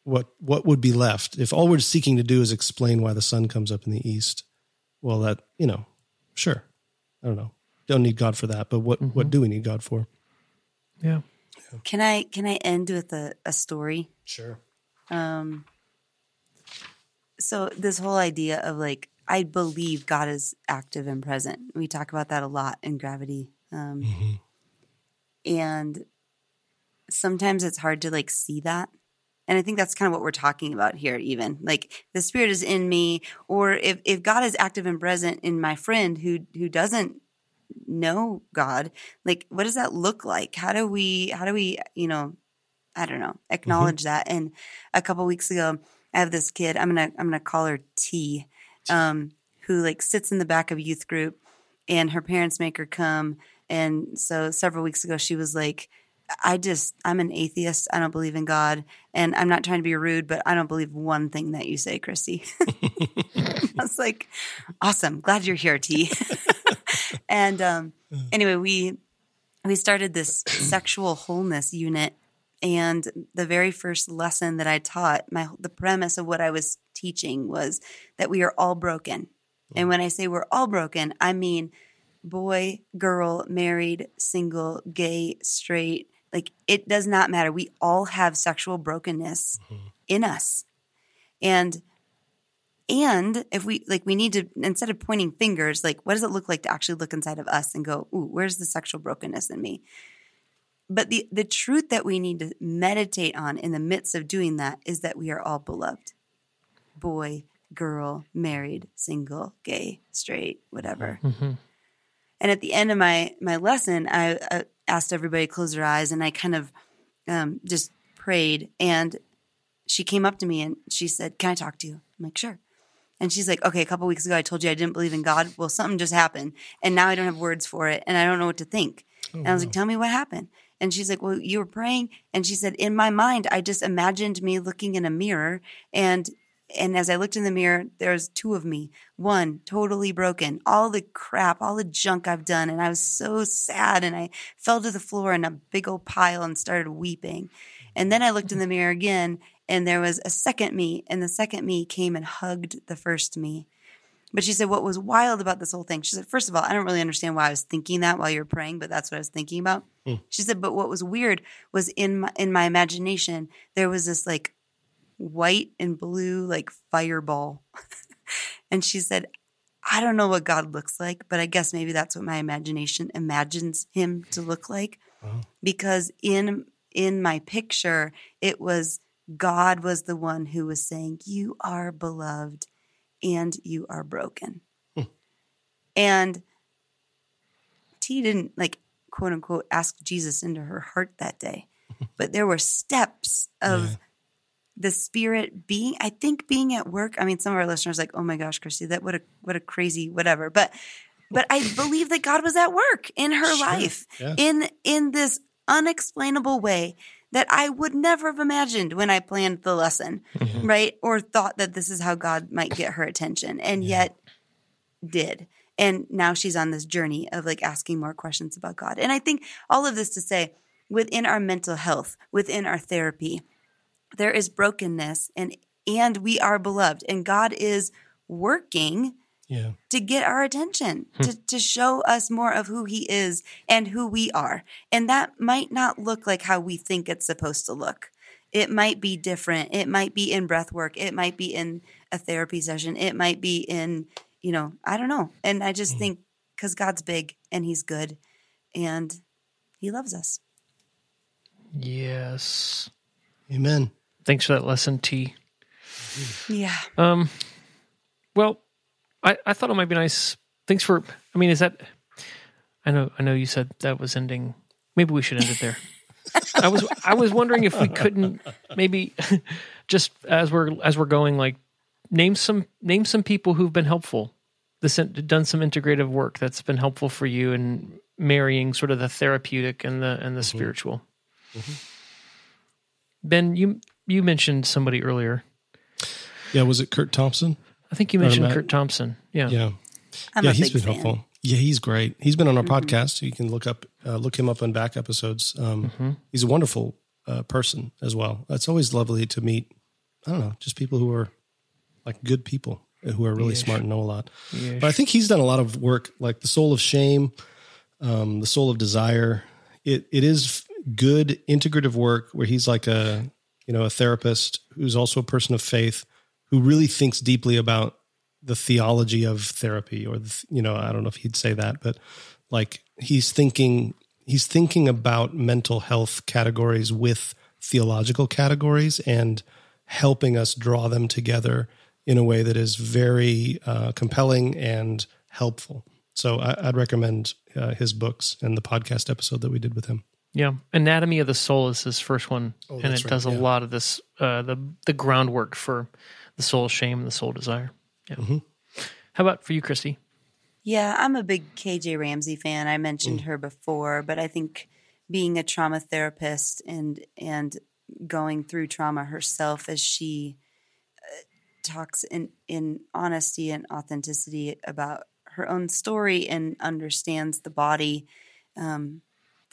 what, what would be left if all we're seeking to do is explain why the sun comes up in the east? Well, that you know, sure. I don't know. Don't need God for that, but what what do we need God for? Yeah. Can I can I end with a, a story? Sure. Um, so this whole idea of like I believe God is active and present. We talk about that a lot in gravity. Um, and sometimes it's hard to like see that. And I think that's kind of what we're talking about here, even like the spirit is in me, or if, if God is active and present in my friend who who doesn't know God, like what does that look like? How do we how do we, you know, I don't know, acknowledge that. And a couple weeks ago, I have this kid. I'm gonna I'm gonna call her T, um, who like sits in the back of youth group, and her parents make her come. And so several weeks ago, she was like, I just, I'm an atheist. I don't believe in God. And I'm not trying to be rude, but I don't believe one thing that you say, Christy. I was like, awesome. Glad you're here, T. and um, anyway, we, we started this sexual wholeness unit. And the very first lesson that I taught, my the premise of what I was teaching was that we are all broken. And when I say we're all broken, I mean boy, girl, married, single, gay, straight, like it does not matter. We all have sexual brokenness mm-hmm. in us. And and if we like we need to instead of pointing fingers, like what does it look like to actually look inside of us and go, "Ooh, where's the sexual brokenness in me?" But the the truth that we need to meditate on in the midst of doing that is that we are all beloved. Boy, girl, married, single, gay, straight, whatever. Mm-hmm. And at the end of my my lesson, I, I asked everybody to close their eyes, and I kind of um, just prayed. And she came up to me and she said, "Can I talk to you?" I'm like, "Sure." And she's like, "Okay, a couple weeks ago, I told you I didn't believe in God. Well, something just happened, and now I don't have words for it, and I don't know what to think." Oh, and I was like, "Tell me what happened." And she's like, Well, you were praying. And she said, In my mind, I just imagined me looking in a mirror and and as I looked in the mirror, there's two of me. One totally broken, all the crap, all the junk I've done. And I was so sad. And I fell to the floor in a big old pile and started weeping. And then I looked in the mirror again, and there was a second me. And the second me came and hugged the first me. But she said, what was wild about this whole thing? She said, first of all, I don't really understand why I was thinking that while you were praying, but that's what I was thinking about. Mm. She said, but what was weird was in my, in my imagination, there was this like white and blue like fireball. and she said, I don't know what God looks like, but I guess maybe that's what my imagination imagines him to look like. Uh-huh. Because in in my picture, it was God was the one who was saying, You are beloved and you are broken. Hmm. And T didn't like quote unquote ask Jesus into her heart that day. but there were steps of yeah the spirit being i think being at work i mean some of our listeners like oh my gosh christy that what a what a crazy whatever but but i believe that god was at work in her sure. life yeah. in in this unexplainable way that i would never have imagined when i planned the lesson mm-hmm. right or thought that this is how god might get her attention and yeah. yet did and now she's on this journey of like asking more questions about god and i think all of this to say within our mental health within our therapy there is brokenness and and we are beloved and God is working yeah. to get our attention, hmm. to, to show us more of who he is and who we are. And that might not look like how we think it's supposed to look. It might be different. It might be in breath work. It might be in a therapy session. It might be in, you know, I don't know. And I just hmm. think because God's big and he's good and he loves us. Yes. Amen. Thanks for that lesson, T. Yeah. Um. Well, I I thought it might be nice. Thanks for. I mean, is that? I know. I know you said that was ending. Maybe we should end it there. I was I was wondering if we couldn't maybe just as we're as we're going like name some name some people who've been helpful this done some integrative work that's been helpful for you in marrying sort of the therapeutic and the and the mm-hmm. spiritual. Mm-hmm. Ben, you you mentioned somebody earlier. Yeah, was it Curt Thompson? I think you mentioned Curt Thompson. Yeah, yeah, I'm yeah. He's been fan. helpful. Yeah, he's great. He's been on our mm-hmm. podcast. You can look up uh, look him up on back episodes. Um, mm-hmm. He's a wonderful uh, person as well. It's always lovely to meet. I don't know, just people who are like good people who are really yes. smart and know a lot. Yes. But I think he's done a lot of work, like the soul of shame, um, the soul of desire. It it is good integrative work where he's like a you know, a therapist who's also a person of faith who really thinks deeply about the theology of therapy or the, you know, I don't know if he'd say that, but like he's thinking he's thinking about mental health categories with theological categories and helping us draw them together in a way that is very uh, compelling and helpful. So I, would recommend uh, his books and the podcast episode that we did with him. Yeah, Anatomy of the Soul is his first one, oh, and it right, does a yeah. lot of this uh, the the groundwork for the soul shame and the soul desire. Yeah. Mm-hmm. How about for you, Christy? Yeah, I'm a big KJ Ramsey fan. I mentioned her before, but I think being a trauma therapist and and going through trauma herself as she uh, talks in in honesty and authenticity about her own story and understands the body. Um,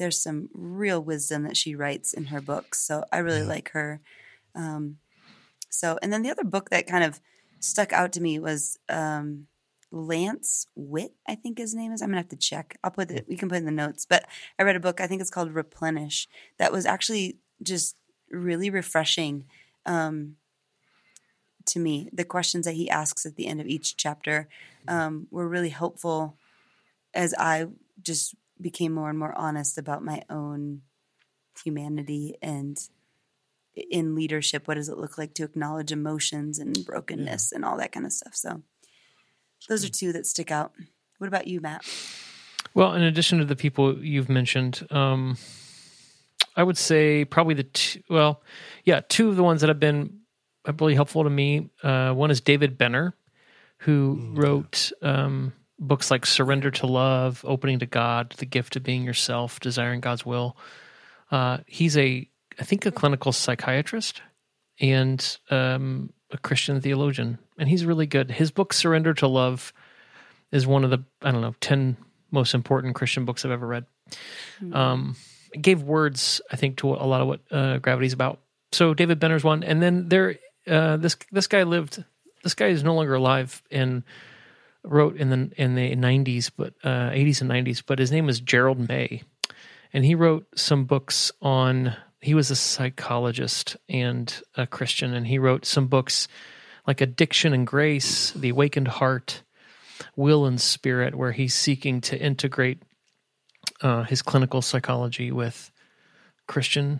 there's some real wisdom that she writes in her books, so I really like her. Um, so, and then the other book that kind of stuck out to me was um, Lance Witt, I think his name is. I'm gonna have to check. I'll put it. We can put it in the notes. But I read a book. I think it's called Replenish. That was actually just really refreshing um, to me. The questions that he asks at the end of each chapter um, were really helpful as I just became more and more honest about my own humanity and in leadership. What does it look like to acknowledge emotions and brokenness and all that kind of stuff? So those are two that stick out. What about you, Matt? Well, in addition to the people you've mentioned, um, I would say probably the two, well, yeah, two of the ones that have been really helpful to me. Uh, one is David Benner, who wrote um, books like Surrender to Love, Opening to God, The Gift of Being Yourself, Desiring God's Will. Uh, he's a, I think, a clinical psychiatrist and um, a Christian theologian, and he's really good. His book Surrender to Love is one of the I don't know ten most important Christian books I've ever read. Um, it gave words, I think, to a lot of what uh, Gravity's about. So David Benner's one, and then there, uh, this this guy lived. This guy is no longer alive and wrote in the in the nineties, but uh, eighties and nineties. But his name was Gerald May, and he wrote some books on. He was a psychologist and a Christian, and he wrote some books like Addiction and Grace, The Awakened Heart, Will and Spirit, where he's seeking to integrate uh, his clinical psychology with Christian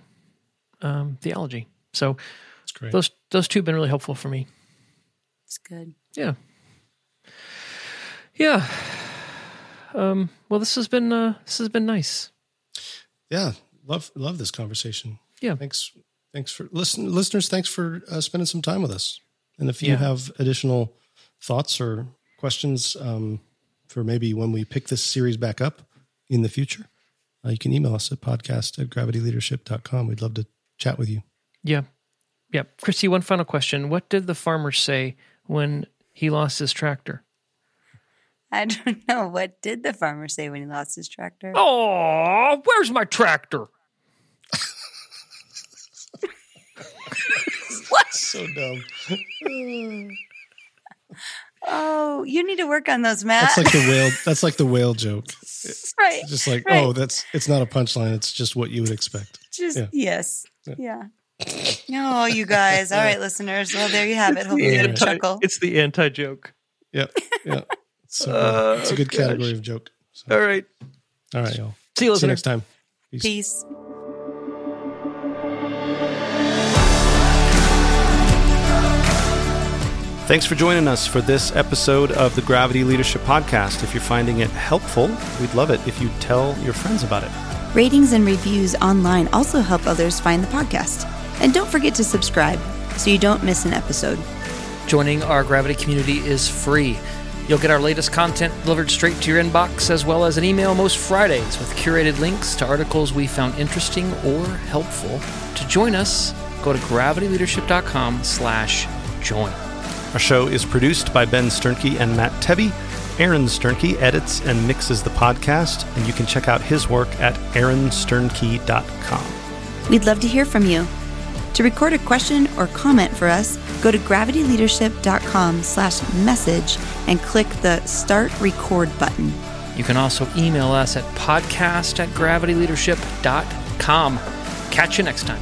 um, theology. So great. those those two have been really helpful for me. It's good. Yeah, yeah. Um, well, this has been uh, this has been nice. yeah, love love this conversation. Yeah. Thanks thanks for listen listeners. Thanks for uh, spending some time with us. And if you Yeah. have additional thoughts or questions um, for maybe when we pick this series back up in the future, uh, you can email us at podcast at gravityleadership.com. We'd love to chat with you. Yeah, yeah. Christy, one final question: What did the farmer say when he lost his tractor? I don't know. What did the farmer say when he lost his tractor? Oh, where's my tractor? So dumb. Oh, you need to work on those, Matt. That's like the whale. That's like the whale joke. right. Just like, Right. oh, that's it's not a punchline. It's just what you would expect. Just Yeah. yes. Yeah. No, you guys. All right, listeners. Well, there you have it. Hopefully, you anti- chuckle. It's the anti joke. Yep. Yep. Yeah. So Uh, it's a good gosh. category of joke. So, All right. all right, y'all. See you, See you next time. Peace. Peace. Thanks for joining us for this episode of the Gravity Leadership Podcast. If you're finding it helpful, we'd love it if you tell your friends about it. Ratings and reviews online also help others find the podcast. And don't forget to subscribe so you don't miss an episode. Joining our Gravity community is free. You'll get our latest content delivered straight to your inbox, as well as an email most Fridays with curated links to articles we found interesting or helpful. To join us, go to gravityleadership.com slash join. Our show is produced by Ben Sternke and Matt Tebbe. Aaron Sternke edits and mixes the podcast, and you can check out his work at aaronsternke.com. We'd love to hear from you. To record a question or comment for us, go to gravityleadership.com slash message and click the Start Record button. You can also email us at podcast at gravityleadership.com. Catch you next time.